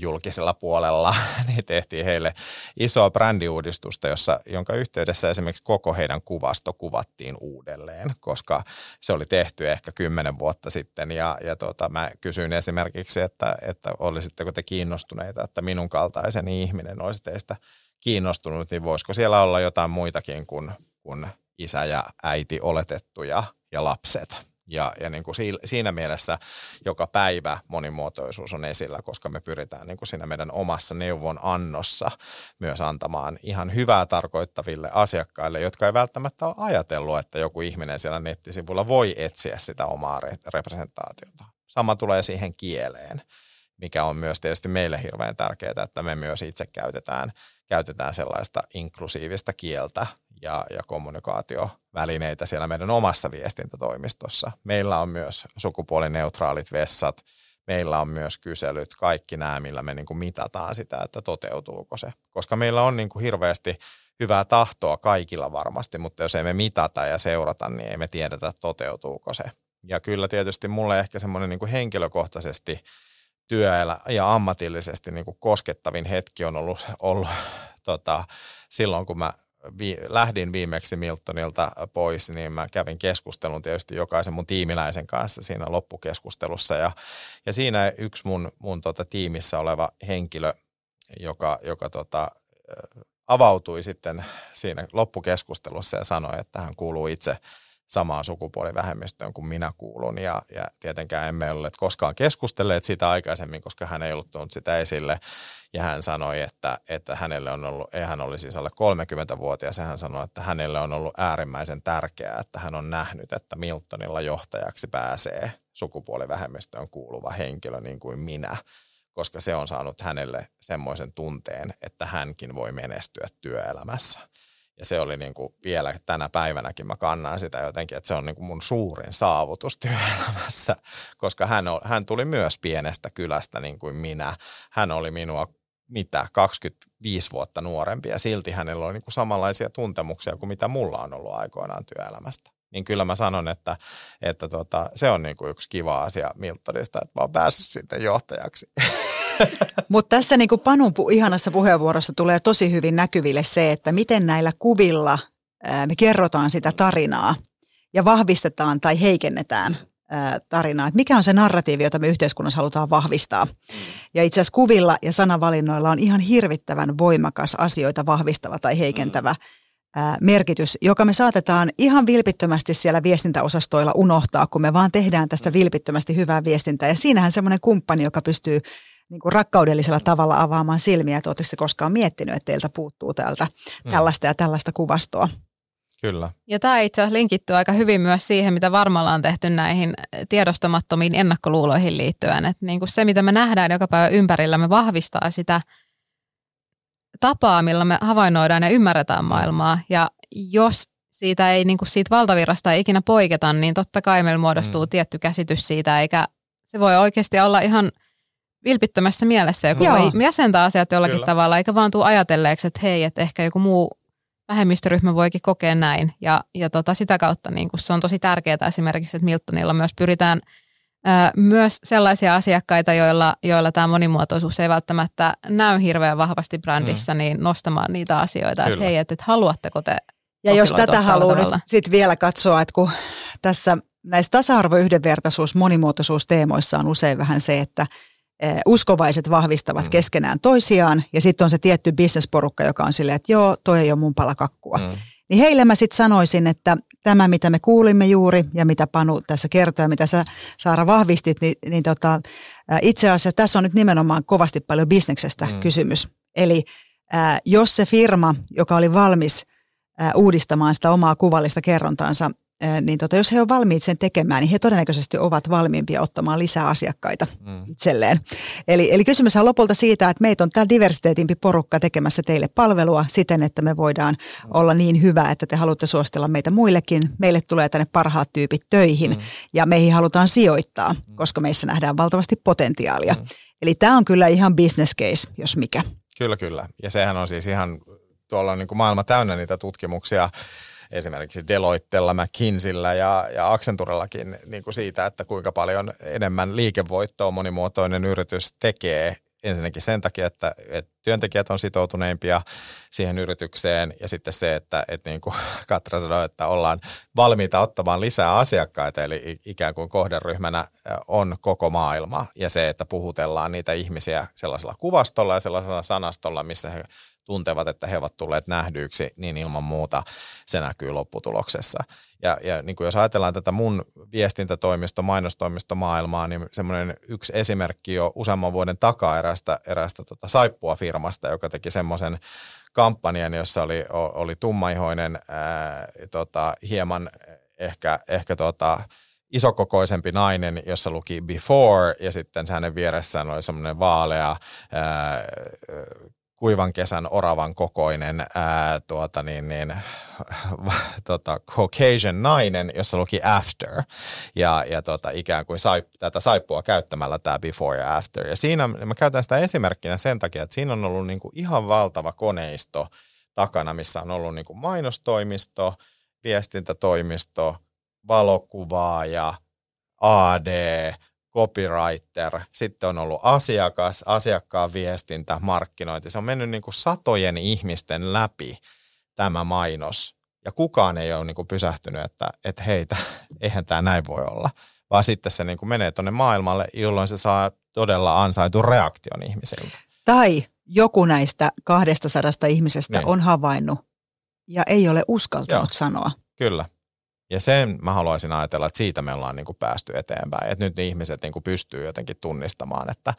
julkisella puolella, niin tehtiin heille isoa brändiuudistusta, jossa, jonka yhteydessä esimerkiksi koko heidän kuvasto kuvattiin uudelleen, koska se oli tehty ehkä kymmenen vuotta sitten. Ja, ja tota, mä kysyin esimerkiksi, että, että olisitteko te kiinnostuneita, että minun kaltaiseni ihminen olisi teistä kiinnostunut, niin voisiko siellä olla jotain muitakin kuin, kuin isä ja äiti oletettuja ja lapset. Ja, ja niin kuin siinä mielessä joka päivä monimuotoisuus on esillä, koska me pyritään niin kuin siinä meidän omassa neuvon annossa myös antamaan ihan hyvää tarkoittaville asiakkaille, jotka ei välttämättä ole ajatellut, että joku ihminen siellä nettisivulla voi etsiä sitä omaa representaatiota. Sama tulee siihen kieleen, mikä on myös tietysti meille hirveän tärkeää, että me myös itse käytetään, käytetään sellaista inklusiivista kieltä ja, ja kommunikaatiovälineitä siellä meidän omassa viestintätoimistossa. Meillä on myös sukupuolineutraalit vessat, meillä on myös kyselyt, kaikki nämä, millä me niin kuin mitataan sitä, että toteutuuko se. Koska meillä on niin kuin hirveästi hyvää tahtoa kaikilla varmasti, mutta jos ei me mitata ja seurata, niin ei me tiedetä, toteutuuko se. Ja kyllä tietysti mulle ehkä semmoinen niin kuin henkilökohtaisesti työelä ja ammatillisesti niin kuin koskettavin hetki on ollut, ollut tota, silloin, kun mä vi, lähdin viimeksi Miltonilta pois, niin mä kävin keskustelun tietysti jokaisen mun tiimiläisen kanssa siinä loppukeskustelussa. Ja, ja siinä yksi mun, mun tota, tiimissä oleva henkilö, joka, joka tota, avautui sitten siinä loppukeskustelussa ja sanoi, että hän kuuluu itse samaan sukupuolivähemmistöön kuin minä kuulun. Ja, ja tietenkään emme ole koskaan keskustelleet siitä aikaisemmin, koska hän ei ollut tuonut sitä esille. Ja hän sanoi, että, että hänelle on ollut, ei hän oli siis alle 30-vuotias, ja hän sanoi, että hänelle on ollut äärimmäisen tärkeää, että hän on nähnyt, että Miltonilla johtajaksi pääsee sukupuolivähemmistöön kuuluva henkilö niin kuin minä koska se on saanut hänelle semmoisen tunteen, että hänkin voi menestyä työelämässä. Ja se oli niin kuin vielä tänä päivänäkin mä kannan sitä jotenkin, että se on niin kuin mun suurin saavutus työelämässä, koska hän, on, hän tuli myös pienestä kylästä niin kuin minä. Hän oli minua mitä 25 vuotta nuorempi ja silti hänellä oli niin kuin samanlaisia tuntemuksia kuin mitä mulla on ollut aikoinaan työelämästä. Niin kyllä mä sanon, että, että tota, se on niin kuin yksi kiva asia Miltonista, että oon päässyt sinne johtajaksi. Mutta tässä niin kuin Panun ihanassa puheenvuorossa tulee tosi hyvin näkyville se, että miten näillä kuvilla me kerrotaan sitä tarinaa ja vahvistetaan tai heikennetään tarinaa. Että mikä on se narratiivi, jota me yhteiskunnassa halutaan vahvistaa. Ja itse asiassa kuvilla ja sanavalinnoilla on ihan hirvittävän voimakas asioita vahvistava tai heikentävä merkitys, joka me saatetaan ihan vilpittömästi siellä viestintäosastoilla unohtaa, kun me vaan tehdään tästä vilpittömästi hyvää viestintää. Ja siinähän semmoinen kumppani, joka pystyy niin kuin rakkaudellisella tavalla avaamaan silmiä, että oletteko koskaan miettinyt, että teiltä puuttuu täältä mm. tällaista ja tällaista kuvastoa. Kyllä. Ja tämä itse asiassa linkittyy aika hyvin myös siihen, mitä varmalla on tehty näihin tiedostamattomiin ennakkoluuloihin liittyen. Että niin kuin se, mitä me nähdään joka päivä ympärillä, me vahvistaa sitä tapaa, millä me havainnoidaan ja ymmärretään maailmaa. Ja jos siitä ei niin kuin siitä valtavirrasta ei ikinä poiketa, niin totta kai meillä muodostuu mm. tietty käsitys siitä, eikä se voi oikeasti olla ihan – vilpittömässä mielessä joku Joo. voi jäsentää asiat jollakin Kyllä. tavalla, eikä vaan tule ajatelleeksi, että hei, että ehkä joku muu vähemmistöryhmä voikin kokea näin. Ja, ja tota, sitä kautta niin kun se on tosi tärkeää esimerkiksi, että Miltonilla myös pyritään ö, myös sellaisia asiakkaita, joilla, joilla tämä monimuotoisuus ei välttämättä näy hirveän vahvasti brändissä, mm. niin nostamaan niitä asioita, Kyllä. että hei, että, että haluatteko te Ja jos tätä haluaa nyt sit vielä katsoa, että kun tässä näissä tasa-arvo, yhdenvertaisuus, monimuotoisuus teemoissa on usein vähän se, että – uskovaiset vahvistavat mm. keskenään toisiaan ja sitten on se tietty bisnesporukka, joka on silleen, että joo, toi ei ole mun pala kakkua. Mm. Niin heille mä sitten sanoisin, että tämä mitä me kuulimme juuri ja mitä Panu tässä kertoi ja mitä sä Saara vahvistit, niin, niin tota, itse asiassa tässä on nyt nimenomaan kovasti paljon bisneksestä mm. kysymys. Eli äh, jos se firma, joka oli valmis äh, uudistamaan sitä omaa kuvallista kerrontaansa, niin tota, jos he ovat valmiit sen tekemään, niin he todennäköisesti ovat valmiimpia ottamaan lisää asiakkaita mm. itselleen. Eli, eli kysymys on lopulta siitä, että meitä on tämä diversiteetimpi porukka tekemässä teille palvelua siten, että me voidaan mm. olla niin hyvä, että te haluatte suostella meitä muillekin. Meille tulee tänne parhaat tyypit töihin mm. ja meihin halutaan sijoittaa, mm. koska meissä nähdään valtavasti potentiaalia. Mm. Eli tämä on kyllä ihan business case, jos mikä. Kyllä, kyllä. Ja sehän on siis ihan, tuolla on niin kuin maailma täynnä niitä tutkimuksia, esimerkiksi Deloittella, McKinseyllä ja, ja Accenturellakin niin kuin siitä, että kuinka paljon enemmän liikevoittoa monimuotoinen yritys tekee. Ensinnäkin sen takia, että, että työntekijät on sitoutuneimpia siihen yritykseen ja sitten se, että, että niin kuin Katra sanoi, että ollaan valmiita ottamaan lisää asiakkaita, eli ikään kuin kohderyhmänä on koko maailma ja se, että puhutellaan niitä ihmisiä sellaisella kuvastolla ja sellaisella sanastolla, missä he tuntevat, että he ovat tulleet nähdyiksi, niin ilman muuta se näkyy lopputuloksessa. Ja, ja niin kuin jos ajatellaan tätä mun viestintätoimisto, mainostoimisto maailmaa, niin semmoinen yksi esimerkki jo useamman vuoden takaa erästä, erästä tota saippua firmasta, joka teki semmoisen kampanjan, jossa oli, oli tummaihoinen, ää, tota, hieman ehkä, ehkä tota, isokokoisempi nainen, jossa luki before ja sitten hänen vieressään oli semmoinen vaalea ää, kuivan kesän oravan kokoinen ää, tuota niin, niin, tota, Caucasian nainen, jossa luki after ja, ja tota, ikään kuin saip, tätä saippua käyttämällä tämä before ja after. Ja siinä mä käytän sitä esimerkkinä sen takia, että siinä on ollut niin kuin ihan valtava koneisto takana, missä on ollut niin kuin mainostoimisto, viestintätoimisto, valokuvaaja, AD, copywriter, sitten on ollut asiakas, asiakkaan viestintä, markkinointi. Se on mennyt niin kuin satojen ihmisten läpi tämä mainos. Ja kukaan ei ole niin kuin pysähtynyt, että, että heitä, eihän tämä näin voi olla. Vaan sitten se niin kuin menee tuonne maailmalle, jolloin se saa todella ansaitun reaktion ihmisiltä. Tai joku näistä 200 ihmisestä niin. on havainnut ja ei ole uskaltanut Joo, sanoa. Kyllä. Ja sen mä haluaisin ajatella, että siitä me ollaan niin kuin päästy eteenpäin. Että nyt ne ihmiset niin kuin pystyy jotenkin tunnistamaan, että,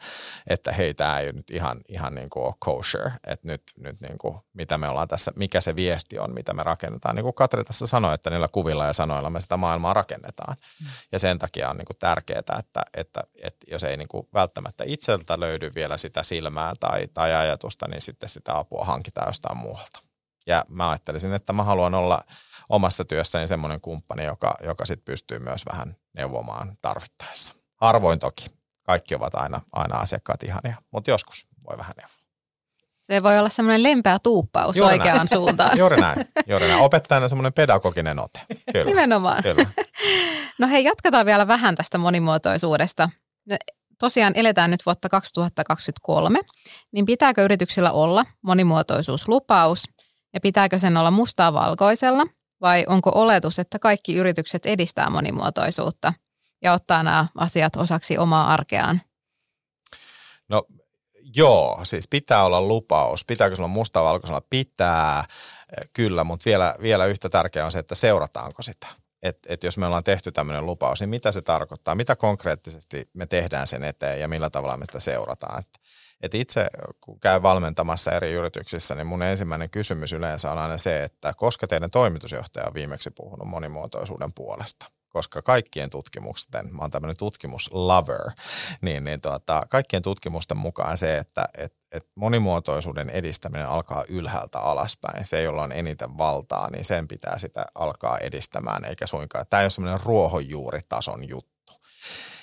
että hei, tämä ei nyt ihan, ihan niin kuin ole kosher. Että nyt, nyt niin kuin, mitä me ollaan tässä, mikä se viesti on, mitä me rakennetaan. Niin kuin Katri tässä sanoi, että niillä kuvilla ja sanoilla me sitä maailmaa rakennetaan. Mm. Ja sen takia on niin kuin tärkeää, että, että, että jos ei niin kuin välttämättä itseltä löydy vielä sitä silmää tai, tai ajatusta, niin sitten sitä apua hankitaan jostain muualta. Ja mä ajattelisin, että mä haluan olla – omassa työssäni semmoinen kumppani, joka, joka sit pystyy myös vähän neuvomaan tarvittaessa. Harvoin toki. Kaikki ovat aina, aina asiakkaat ihania, mutta joskus voi vähän neuvoa. Se voi olla semmoinen lempeä tuuppaus juuri oikeaan näin. suuntaan. juuri näin. Juuri näin. Opettajana semmoinen pedagoginen ote. Kyllä. Nimenomaan. Kyllä. No hei, jatketaan vielä vähän tästä monimuotoisuudesta. Tosiaan eletään nyt vuotta 2023, niin pitääkö yrityksillä olla monimuotoisuuslupaus ja pitääkö sen olla mustaa valkoisella – vai onko oletus, että kaikki yritykset edistää monimuotoisuutta ja ottaa nämä asiat osaksi omaa arkeaan? No joo, siis pitää olla lupaus. Pitääkö se olla mustavalkoisella? Pitää, eh, kyllä, mutta vielä, vielä yhtä tärkeää on se, että seurataanko sitä. Että et jos me ollaan tehty tämmöinen lupaus, niin mitä se tarkoittaa? Mitä konkreettisesti me tehdään sen eteen ja millä tavalla me sitä seurataan? Et et itse kun käy valmentamassa eri yrityksissä, niin mun ensimmäinen kysymys yleensä on aina se, että koska teidän toimitusjohtaja on viimeksi puhunut monimuotoisuuden puolesta? koska kaikkien tutkimusten, mä oon tämmöinen tutkimuslover, niin, niin tuota, kaikkien tutkimusten mukaan se, että et, et monimuotoisuuden edistäminen alkaa ylhäältä alaspäin. Se, jolla on eniten valtaa, niin sen pitää sitä alkaa edistämään, eikä suinkaan. Tämä ei ole semmoinen ruohonjuuritason juttu.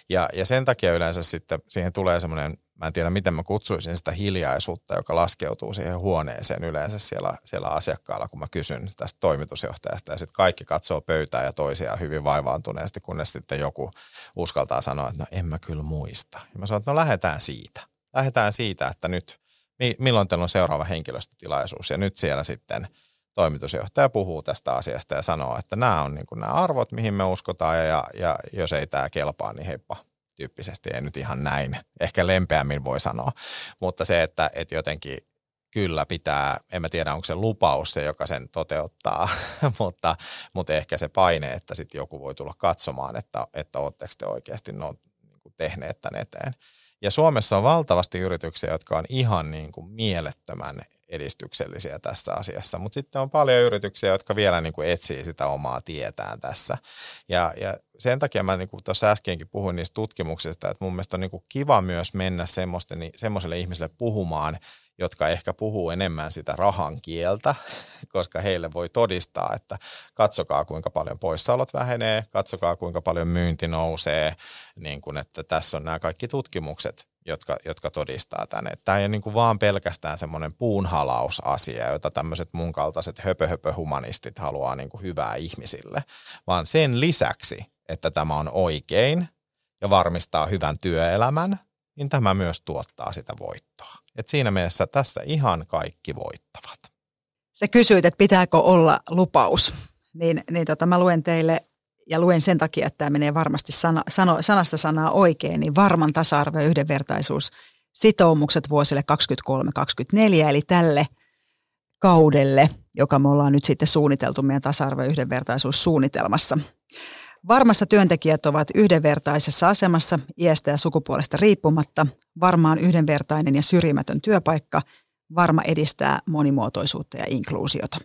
Ja, ja sen takia yleensä sitten siihen tulee semmoinen mä en tiedä miten mä kutsuisin sitä hiljaisuutta, joka laskeutuu siihen huoneeseen yleensä siellä, siellä asiakkaalla, kun mä kysyn tästä toimitusjohtajasta ja sitten kaikki katsoo pöytää ja toisiaan hyvin vaivaantuneesti, kunnes sitten joku uskaltaa sanoa, että no en mä kyllä muista. Ja mä sanon, että no lähdetään siitä. Lähdetään siitä, että nyt milloin teillä on seuraava henkilöstötilaisuus ja nyt siellä sitten toimitusjohtaja puhuu tästä asiasta ja sanoo, että nämä on niin nämä arvot, mihin me uskotaan ja, ja jos ei tämä kelpaa, niin heippa, tyyppisesti, ei nyt ihan näin, ehkä lempeämmin voi sanoa, mutta se, että, että jotenkin kyllä pitää, en mä tiedä onko se lupaus se, joka sen toteuttaa, mutta, mutta ehkä se paine, että sitten joku voi tulla katsomaan, että, että oletteko te oikeasti no, niin tehneet tämän eteen. Ja Suomessa on valtavasti yrityksiä, jotka on ihan niin kuin mielettömän edistyksellisiä tässä asiassa, mutta sitten on paljon yrityksiä, jotka vielä niin kuin etsii sitä omaa tietään tässä. Ja, ja sen takia mä niin kuin tuossa äskenkin puhuin niistä tutkimuksista, että mun mielestä on niin kuin kiva myös mennä semmoiselle ihmiselle puhumaan, jotka ehkä puhuu enemmän sitä rahan kieltä, koska heille voi todistaa, että katsokaa kuinka paljon poissaolot vähenee, katsokaa kuinka paljon myynti nousee, niin kuin, että tässä on nämä kaikki tutkimukset, jotka, jotka todistaa tänne. Tämä ei ole niin kuin vaan pelkästään semmoinen puunhalausasia, jota tämmöiset mun kaltaiset höpö-höpö-humanistit haluaa niin kuin hyvää ihmisille, vaan sen lisäksi, että tämä on oikein ja varmistaa hyvän työelämän, niin tämä myös tuottaa sitä voittoa. Et siinä mielessä tässä ihan kaikki voittavat. Se kysyit, että pitääkö olla lupaus, niin, niin tota, mä luen teille ja luen sen takia, että tämä menee varmasti sana, sano, sanasta sanaa oikein, niin varman tasa-arvo ja yhdenvertaisuus sitoumukset vuosille 23-24, eli tälle kaudelle, joka me ollaan nyt sitten suunniteltu meidän tasa-arvo- ja yhdenvertaisuussuunnitelmassa. Varmassa työntekijät ovat yhdenvertaisessa asemassa iästä ja sukupuolesta riippumatta. Varmaan yhdenvertainen ja syrjimätön työpaikka. Varma edistää monimuotoisuutta ja inkluusiota.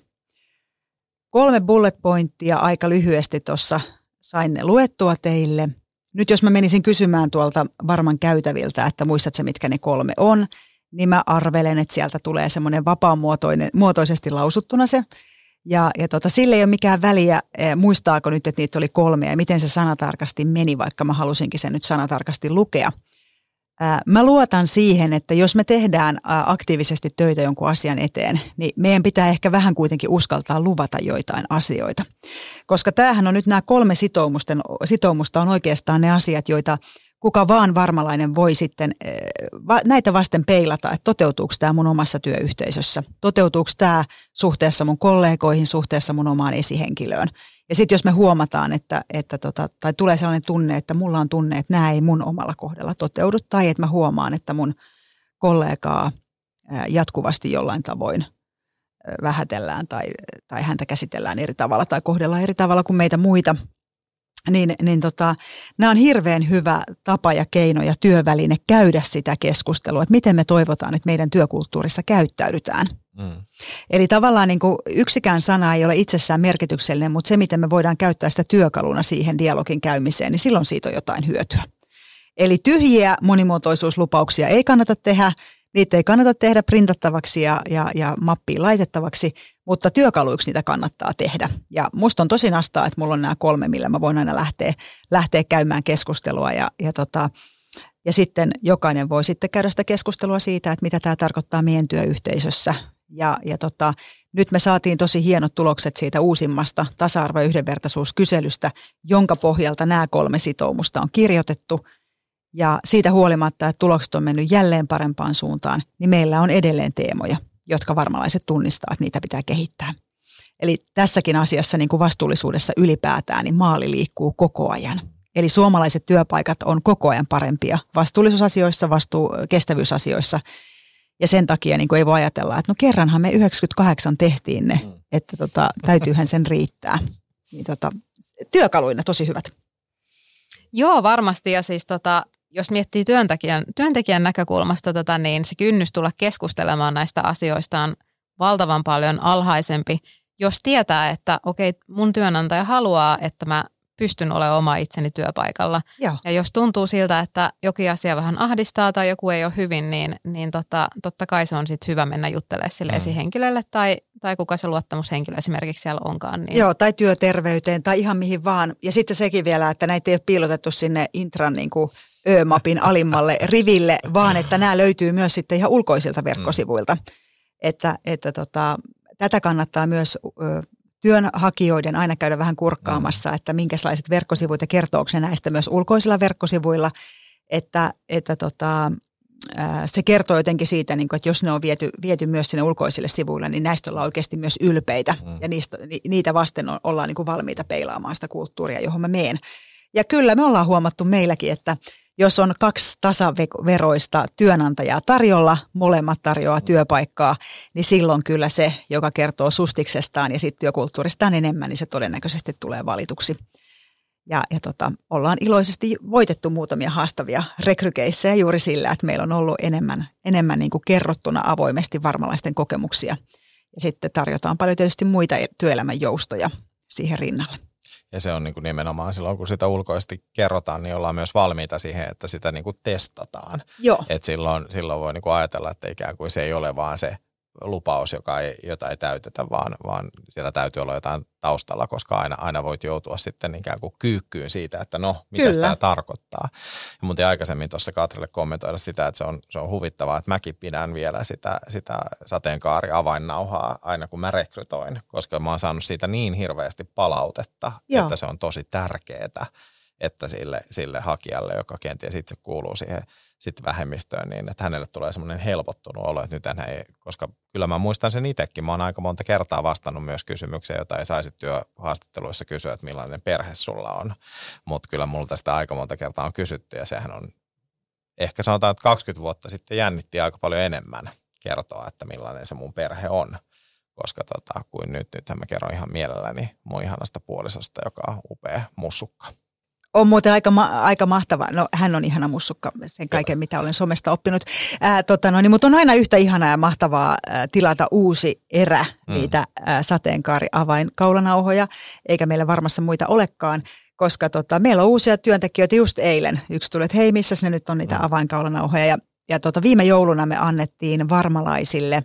Kolme bullet pointtia aika lyhyesti tuossa sain ne luettua teille. Nyt jos mä menisin kysymään tuolta varman käytäviltä, että muistatko mitkä ne kolme on, niin mä arvelen, että sieltä tulee semmoinen vapaamuotoisesti lausuttuna se. Ja, ja tota, sille ei ole mikään väliä, eh, muistaako nyt, että niitä oli kolme ja miten se sanatarkasti meni, vaikka mä halusinkin sen nyt sanatarkasti lukea. Mä luotan siihen, että jos me tehdään aktiivisesti töitä jonkun asian eteen, niin meidän pitää ehkä vähän kuitenkin uskaltaa luvata joitain asioita. Koska tämähän on nyt nämä kolme sitoumusta on oikeastaan ne asiat, joita kuka vaan varmalainen voi sitten eh, näitä vasten peilata, että toteutuuko tämä mun omassa työyhteisössä, toteutuuko tämä suhteessa mun kollegoihin, suhteessa mun omaan esihenkilöön. Ja sitten jos me huomataan, että, että tota, tai tulee sellainen tunne, että mulla on tunne, että nämä ei mun omalla kohdalla toteudu, tai että mä huomaan, että mun kollegaa jatkuvasti jollain tavoin vähätellään tai, tai häntä käsitellään eri tavalla tai kohdellaan eri tavalla kuin meitä muita – niin, niin tota, nämä on hirveän hyvä tapa ja keino ja työväline käydä sitä keskustelua, että miten me toivotaan, että meidän työkulttuurissa käyttäydytään. Mm. Eli tavallaan niin kuin yksikään sana ei ole itsessään merkityksellinen, mutta se, miten me voidaan käyttää sitä työkaluna siihen dialogin käymiseen, niin silloin siitä on jotain hyötyä. Eli tyhjiä monimuotoisuuslupauksia ei kannata tehdä, Niitä ei kannata tehdä printattavaksi ja, ja, ja mappiin laitettavaksi, mutta työkaluiksi niitä kannattaa tehdä. Ja musta on tosi nastaa, että mulla on nämä kolme, millä mä voin aina lähteä, lähteä käymään keskustelua. Ja, ja, tota, ja sitten jokainen voi sitten käydä sitä keskustelua siitä, että mitä tämä tarkoittaa meidän työyhteisössä. Ja, ja tota, nyt me saatiin tosi hienot tulokset siitä uusimmasta tasa-arvo- ja yhdenvertaisuuskyselystä, jonka pohjalta nämä kolme sitoumusta on kirjoitettu – ja siitä huolimatta, että tulokset on mennyt jälleen parempaan suuntaan, niin meillä on edelleen teemoja, jotka varmalaiset tunnistaa, että niitä pitää kehittää. Eli tässäkin asiassa niin kuin vastuullisuudessa ylipäätään, niin maali liikkuu koko ajan. Eli suomalaiset työpaikat on koko ajan parempia vastuullisuusasioissa, vastuu, kestävyysasioissa. Ja sen takia niin kuin ei voi ajatella, että no kerranhan me 98 tehtiin ne, mm. että tota, täytyyhän sen riittää. Niin tota, työkaluina tosi hyvät. Joo, varmasti. Ja siis tota, jos miettii työntekijän, työntekijän näkökulmasta tätä, niin se kynnys tulla keskustelemaan näistä asioista on valtavan paljon alhaisempi, jos tietää, että okei, mun työnantaja haluaa, että mä pystyn olemaan oma itseni työpaikalla. Joo. Ja jos tuntuu siltä, että jokin asia vähän ahdistaa tai joku ei ole hyvin, niin, niin tota, totta kai se on sitten hyvä mennä juttelemaan sille mm. esihenkilölle tai, tai kuka se luottamushenkilö esimerkiksi siellä onkaan. Niin. Joo, tai työterveyteen tai ihan mihin vaan. Ja sitten sekin vielä, että näitä ei ole piilotettu sinne intran niin kuin Ö-mapin alimmalle riville, vaan että nämä löytyy myös sitten ihan ulkoisilta verkkosivuilta. Että, että tota, tätä kannattaa myös ö, työnhakijoiden aina käydä vähän kurkkaamassa, että minkälaiset verkkosivut ja kertooko se näistä myös ulkoisilla verkkosivuilla, että, että tota, se kertoo jotenkin siitä, niin kuin, että jos ne on viety, viety myös sinne ulkoisille sivuille, niin näistä ollaan oikeasti myös ylpeitä mm. ja niistä, niitä vasten ollaan niin kuin valmiita peilaamaan sitä kulttuuria, johon mä meen. Ja kyllä me ollaan huomattu meilläkin, että jos on kaksi tasaveroista työnantajaa tarjolla, molemmat tarjoaa työpaikkaa, niin silloin kyllä se, joka kertoo sustiksestaan ja sitten työkulttuuristaan enemmän, niin se todennäköisesti tulee valituksi. Ja, ja tota, ollaan iloisesti voitettu muutamia haastavia rekrykeissejä juuri sillä, että meillä on ollut enemmän, enemmän niin kuin kerrottuna avoimesti varmalaisten kokemuksia. Ja sitten tarjotaan paljon tietysti muita työelämän joustoja siihen rinnalle. Ja se on niin kuin nimenomaan silloin, kun sitä ulkoisesti kerrotaan, niin ollaan myös valmiita siihen, että sitä niin kuin testataan. Joo. Et silloin, silloin voi niin kuin ajatella, että ikään kuin se ei ole vaan se lupaus, joka ei, jota ei täytetä, vaan, vaan siellä täytyy olla jotain taustalla, koska aina, aina voit joutua sitten ikään kuin kyykkyyn siitä, että no, mitä tämä tarkoittaa. Ja mun aikaisemmin tuossa Katrille kommentoida sitä, että se on, se on huvittavaa, että mäkin pidän vielä sitä, sitä sateenkaari avainnauhaa aina kun mä rekrytoin, koska mä oon saanut siitä niin hirveästi palautetta, Joo. että se on tosi tärkeää, että sille, sille hakijalle, joka kenties itse kuuluu siihen sitten vähemmistöön, niin että hänelle tulee semmoinen helpottunut olo, että nyt ei, koska kyllä mä muistan sen itsekin, mä oon aika monta kertaa vastannut myös kysymykseen, jota ei saisi työhaastatteluissa kysyä, että millainen perhe sulla on, mutta kyllä multa sitä aika monta kertaa on kysytty ja sehän on, ehkä sanotaan, että 20 vuotta sitten jännitti aika paljon enemmän kertoa, että millainen se mun perhe on, koska tota, kuin nyt, nythän mä kerron ihan mielelläni mun ihanasta puolisosta, joka on upea mussukka. On muuten aika, ma- aika mahtava. No hän on ihana mussukka, sen kaiken mitä olen somesta oppinut. Ää, tota, no, niin, mutta on aina yhtä ihanaa ja mahtavaa ää, tilata uusi erä mm. niitä ää, sateenkaari-avainkaulanauhoja, eikä meillä varmassa muita olekaan koska tota, meillä on uusia työntekijöitä just eilen. Yksi tuli, että hei, missä ne nyt on niitä mm. avainkaulanauhoja. Ja, ja tota, viime jouluna me annettiin varmalaisille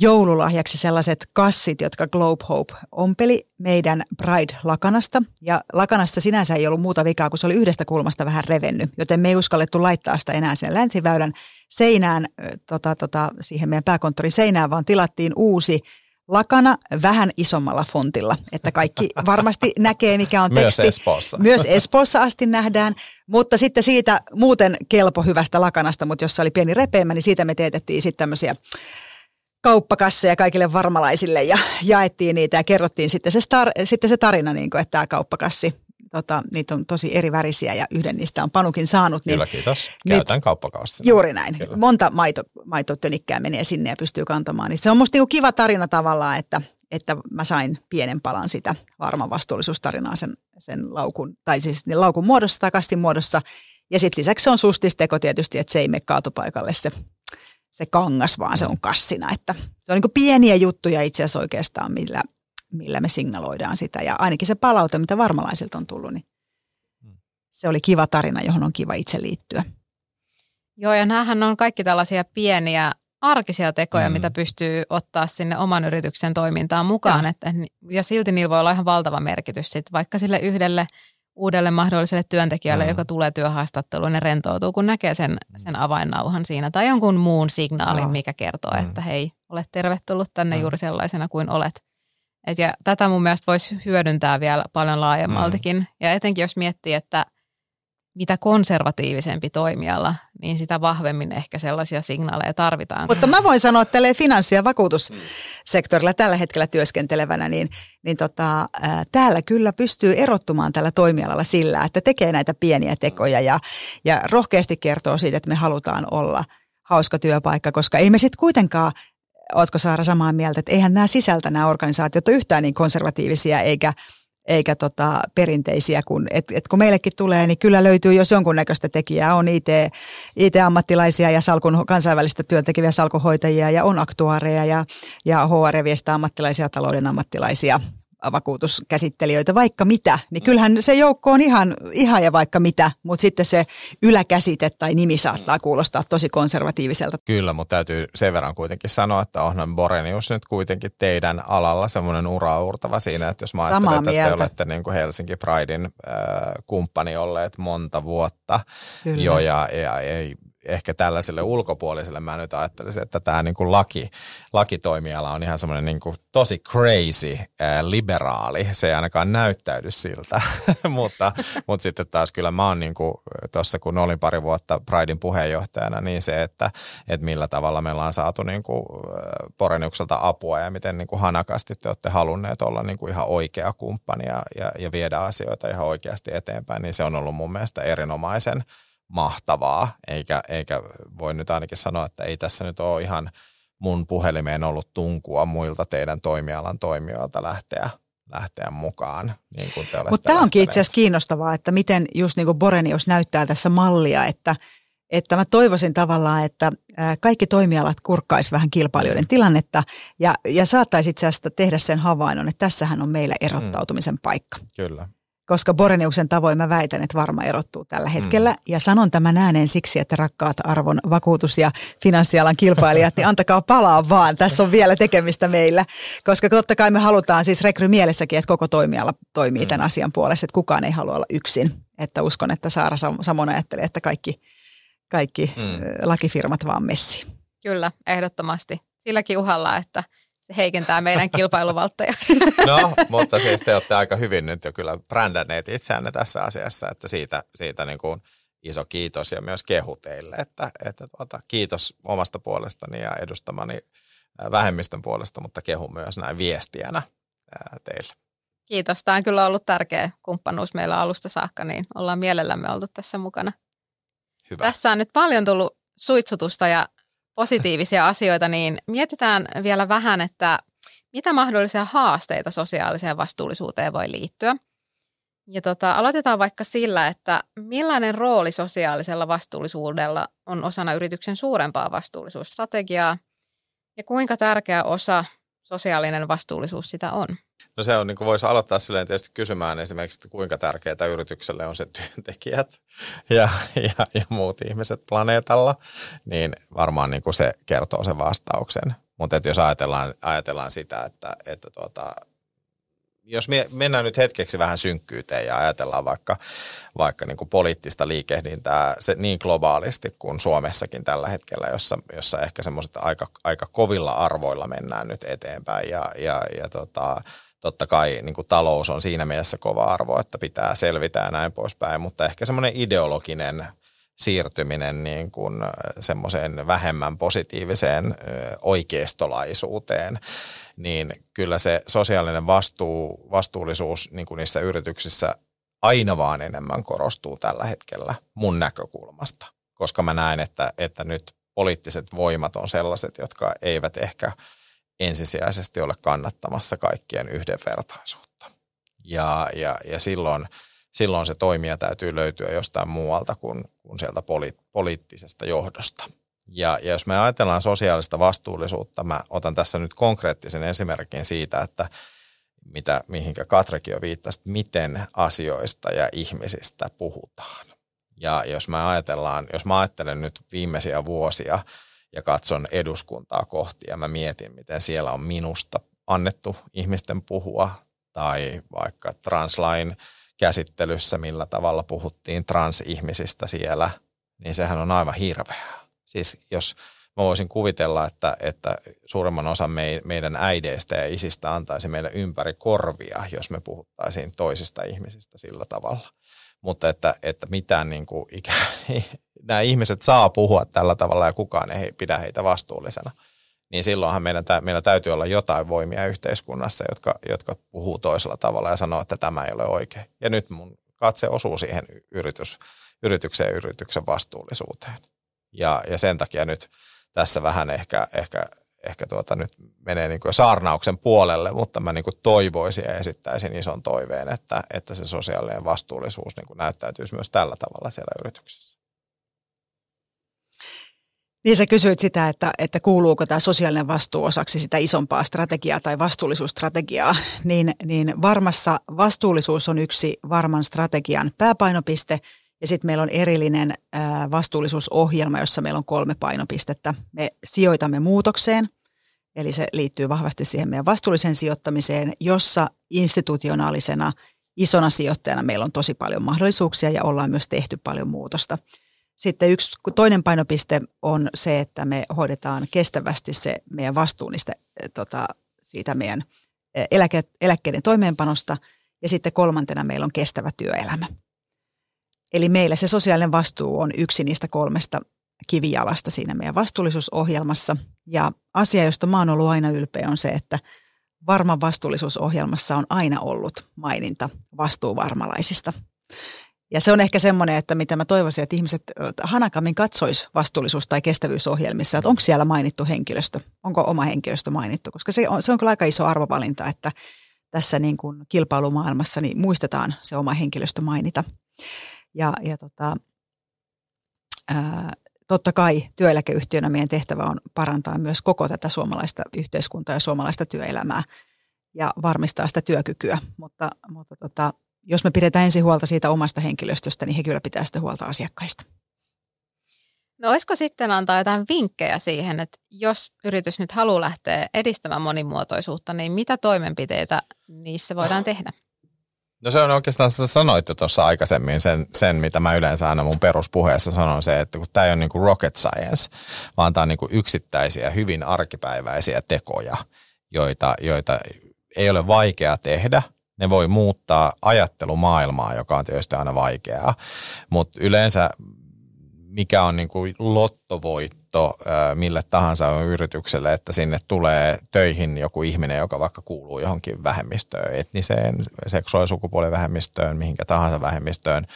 joululahjaksi sellaiset kassit, jotka Globe Hope ompeli meidän Pride-lakanasta. Ja lakanassa sinänsä ei ollut muuta vikaa, kun se oli yhdestä kulmasta vähän revennyt, joten me ei uskallettu laittaa sitä enää sen länsiväylän seinään, tota, tota, siihen meidän pääkonttorin seinään, vaan tilattiin uusi lakana vähän isommalla fontilla, että kaikki varmasti näkee, mikä on teksti. Myös Espoossa. Myös Espoossa asti nähdään, mutta sitten siitä muuten kelpo hyvästä lakanasta, mutta jossa oli pieni repeämä, niin siitä me teetettiin sitten tämmöisiä kauppakasseja kaikille varmalaisille ja jaettiin niitä ja kerrottiin sitten se, star, sitten se tarina, niin kuin, että tämä kauppakassi tota, niitä on tosi eri värisiä ja yhden niistä on Panukin saanut. Niin, Kyllä, kiitos. Käytän kauppakaussia. Juuri näin. Kyllä. Monta maito, maitotönikkää menee sinne ja pystyy kantamaan. Niin se on musta niinku kiva tarina tavallaan, että, että mä sain pienen palan sitä varman vastuullisuustarinaa sen, sen laukun, tai siis niin laukun muodossa tai kassin muodossa. Ja sitten lisäksi se on sustisteko tietysti, että se ei mene kaatopaikalle se, se kangas, vaan se on kassina. Että se on niin pieniä juttuja itse asiassa oikeastaan, millä, millä me signaloidaan sitä. Ja ainakin se palaute, mitä varmalaisilta on tullut, niin hmm. se oli kiva tarina, johon on kiva itse liittyä. Joo, ja näähän on kaikki tällaisia pieniä arkisia tekoja, mm. mitä pystyy ottaa sinne oman yrityksen toimintaan mukaan. Ja, että, ja silti niillä voi olla ihan valtava merkitys sit, vaikka sille yhdelle uudelle mahdolliselle työntekijälle, mm. joka tulee työhaastatteluun ja rentoutuu, kun näkee sen, sen avainnauhan siinä tai jonkun muun signaalin, mikä kertoo, mm. että hei, olet tervetullut tänne mm. juuri sellaisena kuin olet. Et ja tätä mun mielestä voisi hyödyntää vielä paljon laajemmaltikin. Mm. Ja etenkin jos miettii, että mitä konservatiivisempi toimiala, niin sitä vahvemmin ehkä sellaisia signaaleja tarvitaan. Mutta mä voin sanoa, että finanssi- ja vakuutussektorilla tällä hetkellä työskentelevänä, niin, niin tota, ää, täällä kyllä pystyy erottumaan tällä toimialalla sillä, että tekee näitä pieniä tekoja ja, ja rohkeasti kertoo siitä, että me halutaan olla hauska työpaikka, koska ei me sitten kuitenkaan Ootko Saara samaa mieltä, että eihän nämä sisältä nämä organisaatiot ole yhtään niin konservatiivisia eikä, eikä tota perinteisiä, kun, et, et kun meillekin tulee, niin kyllä löytyy jos jonkunnäköistä tekijää. On IT, IT-ammattilaisia ja salkun, kansainvälistä työntekiviä salkuhoitajia ja on aktuaareja ja, ja HR- ja ammattilaisia, talouden ammattilaisia, vakuutuskäsittelijöitä, vaikka mitä, niin kyllähän se joukko on ihan, ihan ja vaikka mitä, mutta sitten se yläkäsite tai nimi saattaa kuulostaa tosi konservatiiviselta. Kyllä, mutta täytyy sen verran kuitenkin sanoa, että onhan Borenius nyt kuitenkin teidän alalla semmoinen uraurtava siinä, että jos mä ajattelen, että te olette niin kuin Helsinki Pridein äh, kumppani olleet monta vuotta Kyllä. jo ja, ja ei ehkä tällaiselle ulkopuoliselle mä nyt ajattelisin, että tämä niin kuin laki, lakitoimiala on ihan semmoinen niin tosi crazy ää, liberaali. Se ei ainakaan näyttäydy siltä, mutta, mutta sitten taas kyllä mä oon niin tuossa kun olin pari vuotta Pridein puheenjohtajana, niin se, että, että millä tavalla me ollaan saatu niin kuin Poreniukselta apua ja miten niin kuin hanakasti te olette halunneet olla niin kuin ihan oikea kumppani ja, ja, ja viedä asioita ihan oikeasti eteenpäin, niin se on ollut mun mielestä erinomaisen – mahtavaa, eikä, eikä voi nyt ainakin sanoa, että ei tässä nyt ole ihan mun puhelimeen ollut tunkua muilta teidän toimialan toimijoilta lähteä lähteä mukaan. Niin Mutta tämä onkin itse asiassa kiinnostavaa, että miten just niin kuin Borenius näyttää tässä mallia, että, että mä toivoisin tavallaan, että kaikki toimialat kurkkaisi vähän kilpailijoiden tilannetta ja, ja saattaisi itse asiassa tehdä sen havainnon, että tässähän on meillä erottautumisen paikka. Kyllä koska Boreniuksen tavoin mä väitän, että varma erottuu tällä hetkellä. Mm. Ja sanon tämän ääneen siksi, että rakkaat arvon vakuutus- ja finanssialan kilpailijat, niin antakaa palaa vaan. Tässä on vielä tekemistä meillä, koska totta kai me halutaan siis rekry mielessäkin, että koko toimiala toimii mm. tämän asian puolesta, että kukaan ei halua olla yksin. Että uskon, että Saara samoin ajattelee, että kaikki, kaikki mm. lakifirmat vaan messi. Kyllä, ehdottomasti. Silläkin uhalla, että – se heikentää meidän kilpailuvaltteja. No, mutta siis te olette aika hyvin nyt jo kyllä brändänneet itseänne tässä asiassa, että siitä, siitä niin kuin iso kiitos ja myös kehu teille, että, että tuota, kiitos omasta puolestani ja edustamani vähemmistön puolesta, mutta kehu myös näin viestijänä teille. Kiitos. Tämä on kyllä ollut tärkeä kumppanuus meillä alusta saakka, niin ollaan mielellämme oltu tässä mukana. Hyvä. Tässä on nyt paljon tullut suitsutusta ja positiivisia asioita, niin mietitään vielä vähän, että mitä mahdollisia haasteita sosiaaliseen vastuullisuuteen voi liittyä. Ja tota, aloitetaan vaikka sillä, että millainen rooli sosiaalisella vastuullisuudella on osana yrityksen suurempaa vastuullisuusstrategiaa ja kuinka tärkeä osa sosiaalinen vastuullisuus sitä on. No se on, niin kuin voisi aloittaa silleen tietysti kysymään esimerkiksi, että kuinka tärkeää yritykselle on se työntekijät ja, ja, ja muut ihmiset planeetalla, niin varmaan niin kuin se kertoo sen vastauksen. Mutta jos ajatellaan, ajatellaan sitä, että, että tuota, jos me mennään nyt hetkeksi vähän synkkyyteen ja ajatellaan vaikka, vaikka niin kuin poliittista liikehdintää se niin globaalisti kuin Suomessakin tällä hetkellä, jossa, jossa ehkä semmoiset aika, aika kovilla arvoilla mennään nyt eteenpäin ja, ja, ja tota, totta kai niin kuin talous on siinä mielessä kova arvo, että pitää selvitä ja näin poispäin, mutta ehkä semmoinen ideologinen siirtyminen niin kuin semmoiseen vähemmän positiiviseen oikeistolaisuuteen, niin kyllä se sosiaalinen vastuu, vastuullisuus niin kuin niissä yrityksissä aina vaan enemmän korostuu tällä hetkellä mun näkökulmasta, koska mä näen, että, että nyt poliittiset voimat on sellaiset, jotka eivät ehkä ensisijaisesti ole kannattamassa kaikkien yhdenvertaisuutta. Ja, ja, ja silloin, silloin se toimija täytyy löytyä jostain muualta kuin, kuin sieltä poli, poliittisesta johdosta. Ja, ja jos me ajatellaan sosiaalista vastuullisuutta, mä otan tässä nyt konkreettisen esimerkin siitä, että mitä, mihinkä Katrekin jo viittasi, miten asioista ja ihmisistä puhutaan. Ja jos mä ajatellaan, jos mä ajattelen nyt viimeisiä vuosia ja katson eduskuntaa kohti ja mä mietin, miten siellä on minusta annettu ihmisten puhua tai vaikka translain käsittelyssä, millä tavalla puhuttiin transihmisistä siellä, niin sehän on aivan hirveää. Siis jos mä voisin kuvitella, että, että suuremman osan meidän äideistä ja isistä antaisi meille ympäri korvia, jos me puhuttaisiin toisista ihmisistä sillä tavalla. Mutta että, että mitään niin kuin ikä, nämä ihmiset saa puhua tällä tavalla ja kukaan ei pidä heitä vastuullisena, niin silloinhan meidän, meillä täytyy olla jotain voimia yhteiskunnassa, jotka, jotka puhuu toisella tavalla ja sanoo, että tämä ei ole oikein. Ja nyt mun katse osuu siihen yritys, yritykseen ja yrityksen vastuullisuuteen. Ja, ja sen takia nyt tässä vähän ehkä, ehkä, ehkä tuota nyt menee niin kuin saarnauksen puolelle, mutta mä niin kuin toivoisin ja esittäisin ison toiveen, että, että se sosiaalinen vastuullisuus niin kuin näyttäytyisi myös tällä tavalla siellä yrityksessä. Niin sä kysyit sitä, että, että kuuluuko tämä sosiaalinen vastuu osaksi sitä isompaa strategiaa tai vastuullisuusstrategiaa, niin, niin varmassa vastuullisuus on yksi varman strategian pääpainopiste – ja sitten meillä on erillinen vastuullisuusohjelma, jossa meillä on kolme painopistettä. Me sijoitamme muutokseen, eli se liittyy vahvasti siihen meidän vastuulliseen sijoittamiseen, jossa institutionaalisena isona sijoittajana meillä on tosi paljon mahdollisuuksia ja ollaan myös tehty paljon muutosta. Sitten yksi toinen painopiste on se, että me hoidetaan kestävästi se meidän vastuu niistä, tota, siitä meidän eläke, eläkkeiden toimeenpanosta. Ja sitten kolmantena meillä on kestävä työelämä. Eli meillä se sosiaalinen vastuu on yksi niistä kolmesta kivijalasta siinä meidän vastuullisuusohjelmassa. Ja asia, josta mä oon ollut aina ylpeä, on se, että varman vastuullisuusohjelmassa on aina ollut maininta vastuuvarmalaisista. Ja se on ehkä semmoinen, että mitä mä toivoisin, että ihmiset hanakammin katsois vastuullisuus- tai kestävyysohjelmissa, että onko siellä mainittu henkilöstö, onko oma henkilöstö mainittu, koska se on, se on kyllä aika iso arvovalinta, että tässä niin kuin kilpailumaailmassa niin muistetaan se oma henkilöstö mainita. Ja, ja tota, ää, totta kai työeläkeyhtiönä meidän tehtävä on parantaa myös koko tätä suomalaista yhteiskuntaa ja suomalaista työelämää ja varmistaa sitä työkykyä. Mutta, mutta tota, jos me pidetään ensin huolta siitä omasta henkilöstöstä, niin he kyllä pitää sitä huolta asiakkaista. No olisiko sitten antaa jotain vinkkejä siihen, että jos yritys nyt haluaa lähteä edistämään monimuotoisuutta, niin mitä toimenpiteitä niissä voidaan tehdä? No se on oikeastaan, sä sanoit jo tuossa aikaisemmin sen, sen, mitä mä yleensä aina mun peruspuheessa sanon se, että kun tämä ei ole niin kuin rocket science, vaan tämä on niin kuin yksittäisiä, hyvin arkipäiväisiä tekoja, joita, joita ei ole vaikea tehdä. Ne voi muuttaa ajattelumaailmaa, joka on tietysti aina vaikeaa, mutta yleensä mikä on niin kuin lottovoitto mille tahansa yritykselle, että sinne tulee töihin joku ihminen, joka vaikka kuuluu johonkin vähemmistöön, etniseen, seksuaalisukupuolen vähemmistöön, mihinkä tahansa vähemmistöön,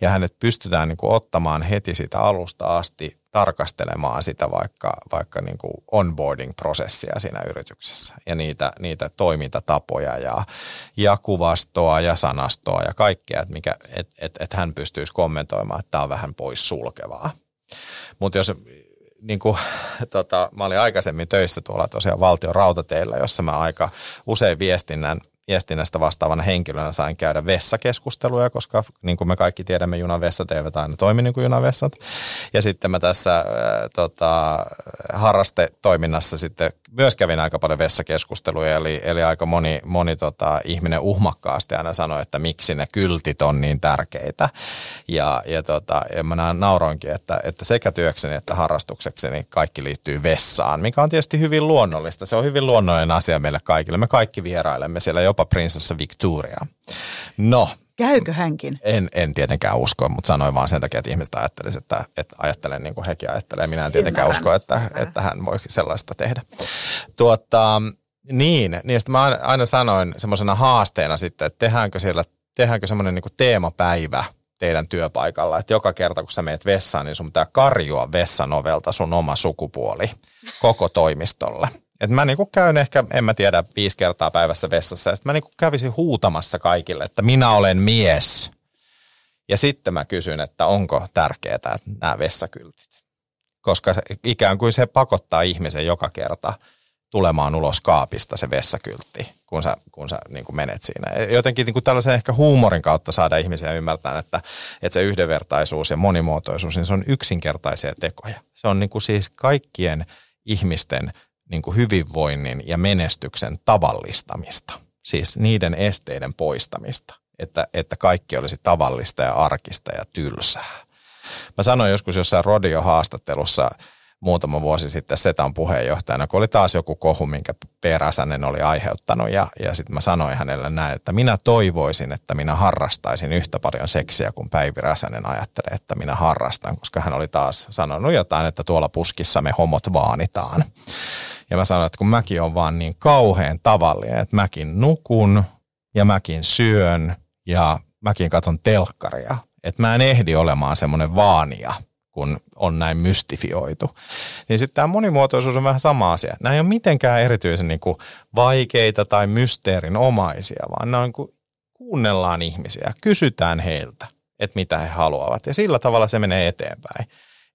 ja hänet pystytään niin kuin ottamaan heti sitä alusta asti tarkastelemaan sitä vaikka, vaikka niin kuin onboarding-prosessia siinä yrityksessä ja niitä, niitä toimintatapoja ja, ja kuvastoa ja sanastoa ja kaikkea, että mikä, et, et, et hän pystyisi kommentoimaan, että tämä on vähän pois sulkevaa. Mutta jos niin kuin, tota, mä olin aikaisemmin töissä tuolla tosiaan valtion rautateillä, jossa mä aika usein viestinnän viestinnästä vastaavana henkilönä sain käydä vessakeskusteluja, koska niin kuin me kaikki tiedämme, junavessat eivät aina toimi niin kuin junavessat. Ja sitten mä tässä äh, tota, harrastetoiminnassa sitten myös kävin aika paljon vessakeskusteluja, eli, eli aika moni, moni tota, ihminen uhmakkaasti aina sanoi, että miksi ne kyltit on niin tärkeitä. Ja, ja, tota, ja mä nauroinkin, että, että sekä työkseni että harrastuksekseni kaikki liittyy vessaan, mikä on tietysti hyvin luonnollista. Se on hyvin luonnollinen asia meille kaikille. Me kaikki vierailemme siellä jopa prinsessa Victoria. No, Käykö hänkin? En, en tietenkään usko, mutta sanoin vaan sen takia, että ihmiset ajattelisivat, että, että ajattelen niin kuin hekin ajattelee. Minä en tietenkään Ymmärrän. usko, että, että hän voi sellaista tehdä. Tuota, niin, niin mä aina sanoin semmoisena haasteena sitten, että tehdäänkö siellä, tehdäänkö semmoinen niin teemapäivä teidän työpaikalla, että joka kerta kun sä meet vessaan, niin sun pitää karjua vessanovelta sun oma sukupuoli koko toimistolle. Että mä niinku käyn ehkä, en mä tiedä, viisi kertaa päivässä vessassa ja sitten mä niinku kävisin huutamassa kaikille, että minä olen mies. Ja sitten mä kysyn, että onko tärkeää että nämä vessakyltit. Koska se, ikään kuin se pakottaa ihmisen joka kerta tulemaan ulos kaapista se vessakyltti, kun sä, kun sä niin kuin menet siinä. Jotenkin niin kuin tällaisen ehkä huumorin kautta saada ihmisiä ymmärtämään, että, että se yhdenvertaisuus ja monimuotoisuus, niin se on yksinkertaisia tekoja. Se on niin kuin siis kaikkien ihmisten niin kuin hyvinvoinnin ja menestyksen tavallistamista, siis niiden esteiden poistamista, että, että kaikki olisi tavallista ja arkista ja tylsää. Mä sanoin joskus jossain rodiohaastattelussa muutama vuosi sitten Setan puheenjohtajana, kun oli taas joku kohu, minkä Peräsänen oli aiheuttanut. Ja, ja sitten mä sanoin hänelle näin, että minä toivoisin, että minä harrastaisin yhtä paljon seksiä kuin Päivi Räsänen ajattelee, että minä harrastan, koska hän oli taas sanonut jotain, että tuolla puskissa me homot vaanitaan. Ja mä sanoin, että kun mäkin on vaan niin kauhean tavallinen, että mäkin nukun ja mäkin syön ja mäkin katon telkkaria. Että mä en ehdi olemaan semmoinen vaania, kun on näin mystifioitu. Niin sitten tämä monimuotoisuus on vähän sama asia. Nämä ei ole mitenkään erityisen niin kuin vaikeita tai mysteerin omaisia, vaan nämä on niin kuin kuunnellaan ihmisiä, kysytään heiltä, että mitä he haluavat. Ja sillä tavalla se menee eteenpäin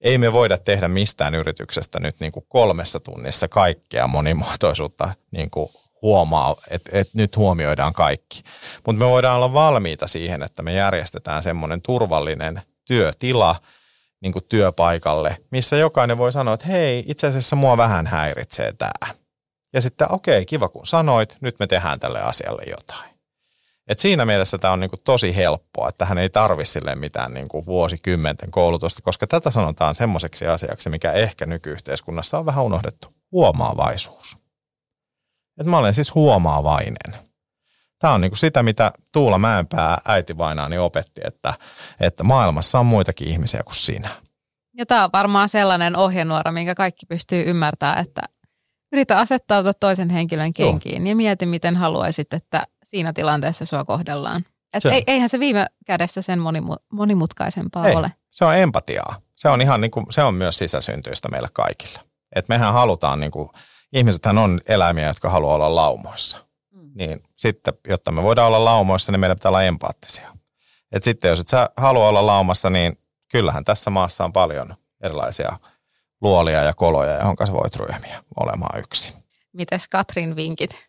ei me voida tehdä mistään yrityksestä nyt niin kuin kolmessa tunnissa kaikkea monimuotoisuutta niin kuin huomaa, että, että nyt huomioidaan kaikki. Mutta me voidaan olla valmiita siihen, että me järjestetään semmoinen turvallinen työtila niin kuin työpaikalle, missä jokainen voi sanoa, että hei, itse asiassa mua vähän häiritsee tämä. Ja sitten okei, okay, kiva kun sanoit, nyt me tehdään tälle asialle jotain. Et siinä mielessä tämä on niinku tosi helppoa, että hän ei tarvitse sille mitään niinku vuosikymmenten koulutusta, koska tätä sanotaan semmoiseksi asiaksi, mikä ehkä nykyyhteiskunnassa on vähän unohdettu. Huomaavaisuus. Et mä olen siis huomaavainen. Tämä on niinku sitä, mitä Tuula Mäenpää äiti vainaani opetti, että, että maailmassa on muitakin ihmisiä kuin sinä. Ja tämä on varmaan sellainen ohjenuora, minkä kaikki pystyy ymmärtämään, että Yritä asettautua toisen henkilön kenkiin Joo. ja mieti, miten haluaisit, että siinä tilanteessa sua kohdellaan. Et se ei, eihän se viime kädessä sen monimutkaisempaa ei, ole. Se on empatiaa. Se on, ihan niin kuin, se on myös sisäsyntyistä meille kaikille. Et mehän halutaan, niin kuin, ihmisethän on eläimiä, jotka haluaa olla laumoissa. Mm. Niin sitten, jotta me voidaan olla laumoissa, niin meidän pitää olla empaattisia. Et sitten jos et sä halua olla laumassa, niin kyllähän tässä maassa on paljon erilaisia – luolia ja koloja, johon sä voit ryhmiä olemaan yksi. Mites Katrin vinkit?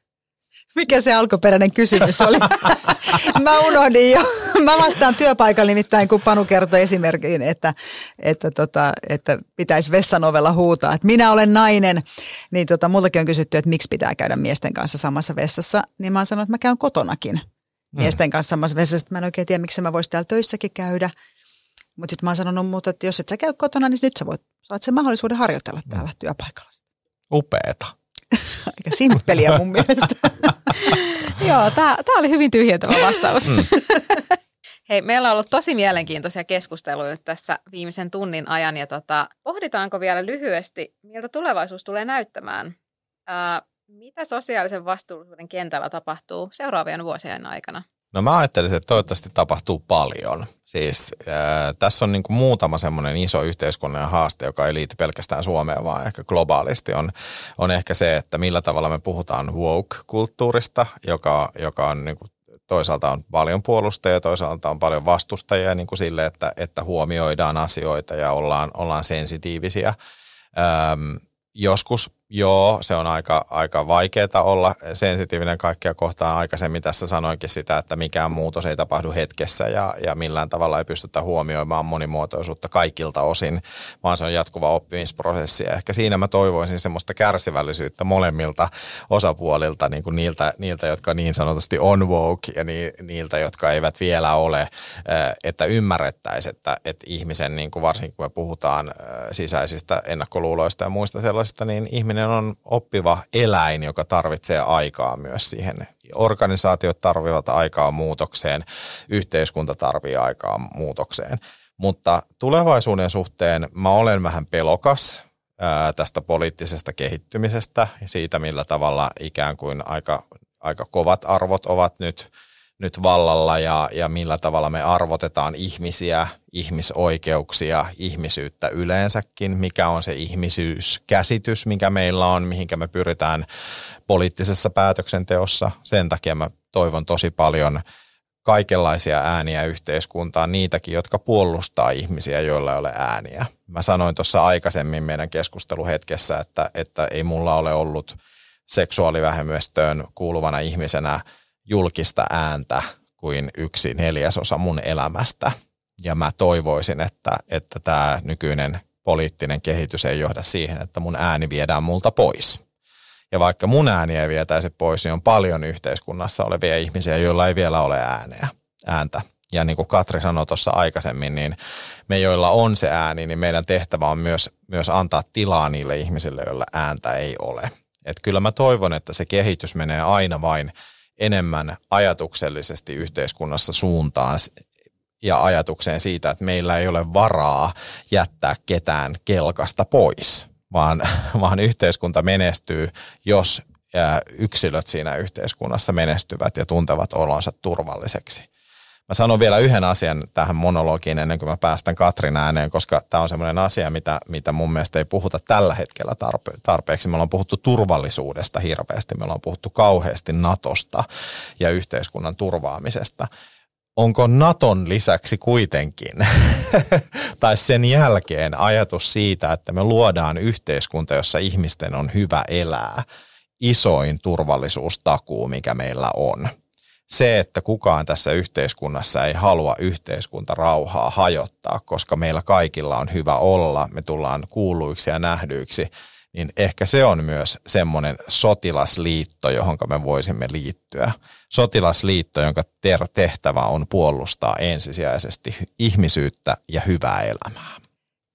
Mikä se alkuperäinen kysymys oli? mä unohdin jo. Mä vastaan työpaikalla nimittäin, kun Panu kertoi esimerkin, että, että, tota, että pitäisi vessanovella huutaa, että minä olen nainen. Niin tota, multakin on kysytty, että miksi pitää käydä miesten kanssa samassa vessassa. Niin mä oon sanonut, että mä käyn kotonakin mm. miesten kanssa samassa vessassa. Mä en oikein tiedä, miksi mä voisin täällä töissäkin käydä. Mutta sitten mä oon sanonut, mutta että jos et sä käy kotona, niin nyt sä voit, saat sen mahdollisuuden harjoitella mm. täällä työpaikalla. Upeeta. Aika simppeliä mun mielestä. Joo, tämä oli hyvin tyhjentävä vastaus. Mm. Hei, meillä on ollut tosi mielenkiintoisia keskusteluja tässä viimeisen tunnin ajan ja tota, pohditaanko vielä lyhyesti, miltä tulevaisuus tulee näyttämään? Ää, mitä sosiaalisen vastuullisuuden kentällä tapahtuu seuraavien vuosien aikana? No mä ajattelisin, että toivottavasti tapahtuu paljon. Siis ää, tässä on niin kuin muutama semmoinen iso yhteiskunnallinen haaste, joka ei liity pelkästään Suomeen, vaan ehkä globaalisti on, on ehkä se, että millä tavalla me puhutaan woke-kulttuurista, joka, joka on niin kuin toisaalta on paljon puolustajia, toisaalta on paljon vastustajia niin kuin sille, että, että huomioidaan asioita ja ollaan, ollaan sensitiivisiä. Öm, joskus Joo, se on aika, aika vaikeaa olla sensitiivinen kaikkea kohtaan. Aikaisemmin tässä sanoinkin sitä, että mikään muutos ei tapahdu hetkessä ja, ja millään tavalla ei pystytä huomioimaan monimuotoisuutta kaikilta osin, vaan se on jatkuva oppimisprosessi. Ja ehkä siinä mä toivoisin semmoista kärsivällisyyttä molemmilta osapuolilta, niin kuin niiltä, niiltä, jotka niin sanotusti on woke ja ni, niiltä, jotka eivät vielä ole, eh, että ymmärrettäisiin, että, että ihmisen, niin kuin varsinkin kun me puhutaan eh, sisäisistä ennakkoluuloista ja muista sellaisista, niin ihminen ihminen on oppiva eläin, joka tarvitsee aikaa myös siihen. Organisaatiot tarvitsevat aikaa muutokseen, yhteiskunta tarvitsee aikaa muutokseen. Mutta tulevaisuuden suhteen mä olen vähän pelokas tästä poliittisesta kehittymisestä ja siitä, millä tavalla ikään kuin aika, aika kovat arvot ovat nyt – nyt vallalla ja, ja millä tavalla me arvotetaan ihmisiä, ihmisoikeuksia, ihmisyyttä yleensäkin, mikä on se ihmisyyskäsitys, mikä meillä on, mihinkä me pyritään poliittisessa päätöksenteossa. Sen takia mä toivon tosi paljon kaikenlaisia ääniä yhteiskuntaan, niitäkin, jotka puolustaa ihmisiä, joilla ei ole ääniä. Mä sanoin tuossa aikaisemmin meidän keskusteluhetkessä, että, että ei mulla ole ollut seksuaalivähemmistöön kuuluvana ihmisenä – julkista ääntä kuin yksi neljäsosa mun elämästä. Ja mä toivoisin, että, että tämä nykyinen poliittinen kehitys ei johda siihen, että mun ääni viedään multa pois. Ja vaikka mun ääni ei vietäisi pois, niin on paljon yhteiskunnassa olevia ihmisiä, joilla ei vielä ole ääneä, ääntä. Ja niin kuin Katri sanoi tuossa aikaisemmin, niin me, joilla on se ääni, niin meidän tehtävä on myös, myös antaa tilaa niille ihmisille, joilla ääntä ei ole. Et kyllä mä toivon, että se kehitys menee aina vain enemmän ajatuksellisesti yhteiskunnassa suuntaan ja ajatukseen siitä, että meillä ei ole varaa jättää ketään kelkasta pois, vaan, vaan yhteiskunta menestyy, jos yksilöt siinä yhteiskunnassa menestyvät ja tuntevat olonsa turvalliseksi. Mä sanon vielä yhden asian tähän monologiin ennen kuin mä päästän Katrin ääneen, koska tämä on semmoinen asia, mitä, mitä mun mielestä ei puhuta tällä hetkellä tarpe- tarpeeksi. Me ollaan puhuttu turvallisuudesta hirveästi, me ollaan puhuttu kauheasti Natosta ja yhteiskunnan turvaamisesta. Onko Naton lisäksi kuitenkin, tai sen jälkeen ajatus siitä, että me luodaan yhteiskunta, jossa ihmisten on hyvä elää, isoin turvallisuustakuu, mikä meillä on – se, että kukaan tässä yhteiskunnassa ei halua yhteiskunta rauhaa hajottaa, koska meillä kaikilla on hyvä olla, me tullaan kuuluiksi ja nähdyiksi, niin ehkä se on myös semmoinen sotilasliitto, johon me voisimme liittyä. Sotilasliitto, jonka tehtävä on puolustaa ensisijaisesti ihmisyyttä ja hyvää elämää.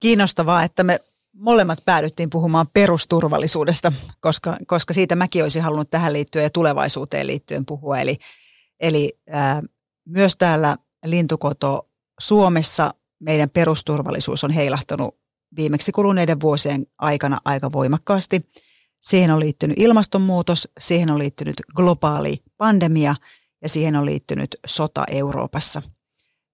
Kiinnostavaa, että me molemmat päädyttiin puhumaan perusturvallisuudesta, koska, koska siitä mäkin olisin halunnut tähän liittyen ja tulevaisuuteen liittyen puhua. Eli Eli ää, myös täällä lintukoto Suomessa meidän perusturvallisuus on heilahtanut viimeksi kuluneiden vuosien aikana aika voimakkaasti. Siihen on liittynyt ilmastonmuutos, siihen on liittynyt globaali pandemia ja siihen on liittynyt sota Euroopassa.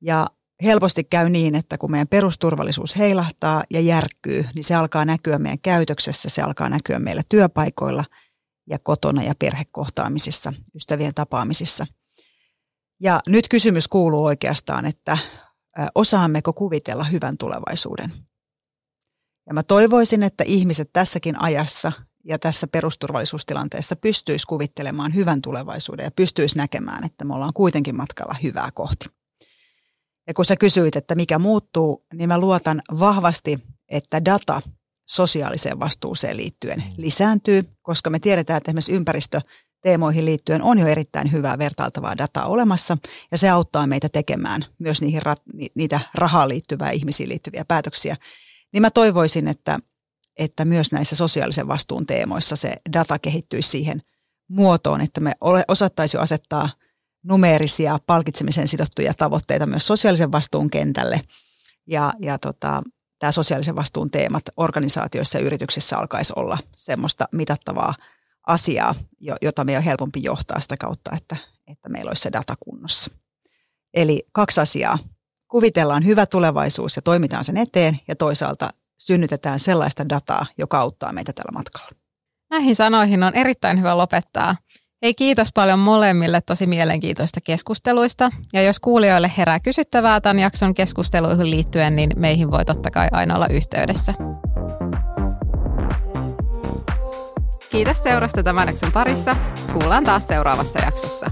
Ja helposti käy niin, että kun meidän perusturvallisuus heilahtaa ja järkkyy, niin se alkaa näkyä meidän käytöksessä, se alkaa näkyä meillä työpaikoilla ja kotona ja perhekohtaamisissa, ystävien tapaamisissa – ja nyt kysymys kuuluu oikeastaan, että osaammeko kuvitella hyvän tulevaisuuden. Ja mä toivoisin, että ihmiset tässäkin ajassa ja tässä perusturvallisuustilanteessa pystyisi kuvittelemaan hyvän tulevaisuuden ja pystyisi näkemään, että me ollaan kuitenkin matkalla hyvää kohti. Ja kun sä kysyit, että mikä muuttuu, niin mä luotan vahvasti, että data sosiaaliseen vastuuseen liittyen mm. lisääntyy, koska me tiedetään, että esimerkiksi ympäristö- teemoihin liittyen on jo erittäin hyvää vertailtavaa dataa olemassa ja se auttaa meitä tekemään myös niihin niitä rahaan liittyvää ihmisiin liittyviä päätöksiä. Niin mä toivoisin, että, että myös näissä sosiaalisen vastuun teemoissa se data kehittyisi siihen muotoon, että me osattaisi asettaa numeerisia palkitsemiseen sidottuja tavoitteita myös sosiaalisen vastuun kentälle ja, ja tota, tämä sosiaalisen vastuun teemat organisaatioissa ja yrityksissä alkaisi olla semmoista mitattavaa asiaa, jota meidän on helpompi johtaa sitä kautta, että, että meillä olisi se data kunnossa. Eli kaksi asiaa. Kuvitellaan hyvä tulevaisuus ja toimitaan sen eteen ja toisaalta synnytetään sellaista dataa, joka auttaa meitä tällä matkalla. Näihin sanoihin on erittäin hyvä lopettaa. Hei kiitos paljon molemmille tosi mielenkiintoista keskusteluista. Ja jos kuulijoille herää kysyttävää tämän jakson keskusteluihin liittyen, niin meihin voi totta kai aina olla yhteydessä. Kiitos seurasta tämän jakson parissa. Kuullaan taas seuraavassa jaksossa.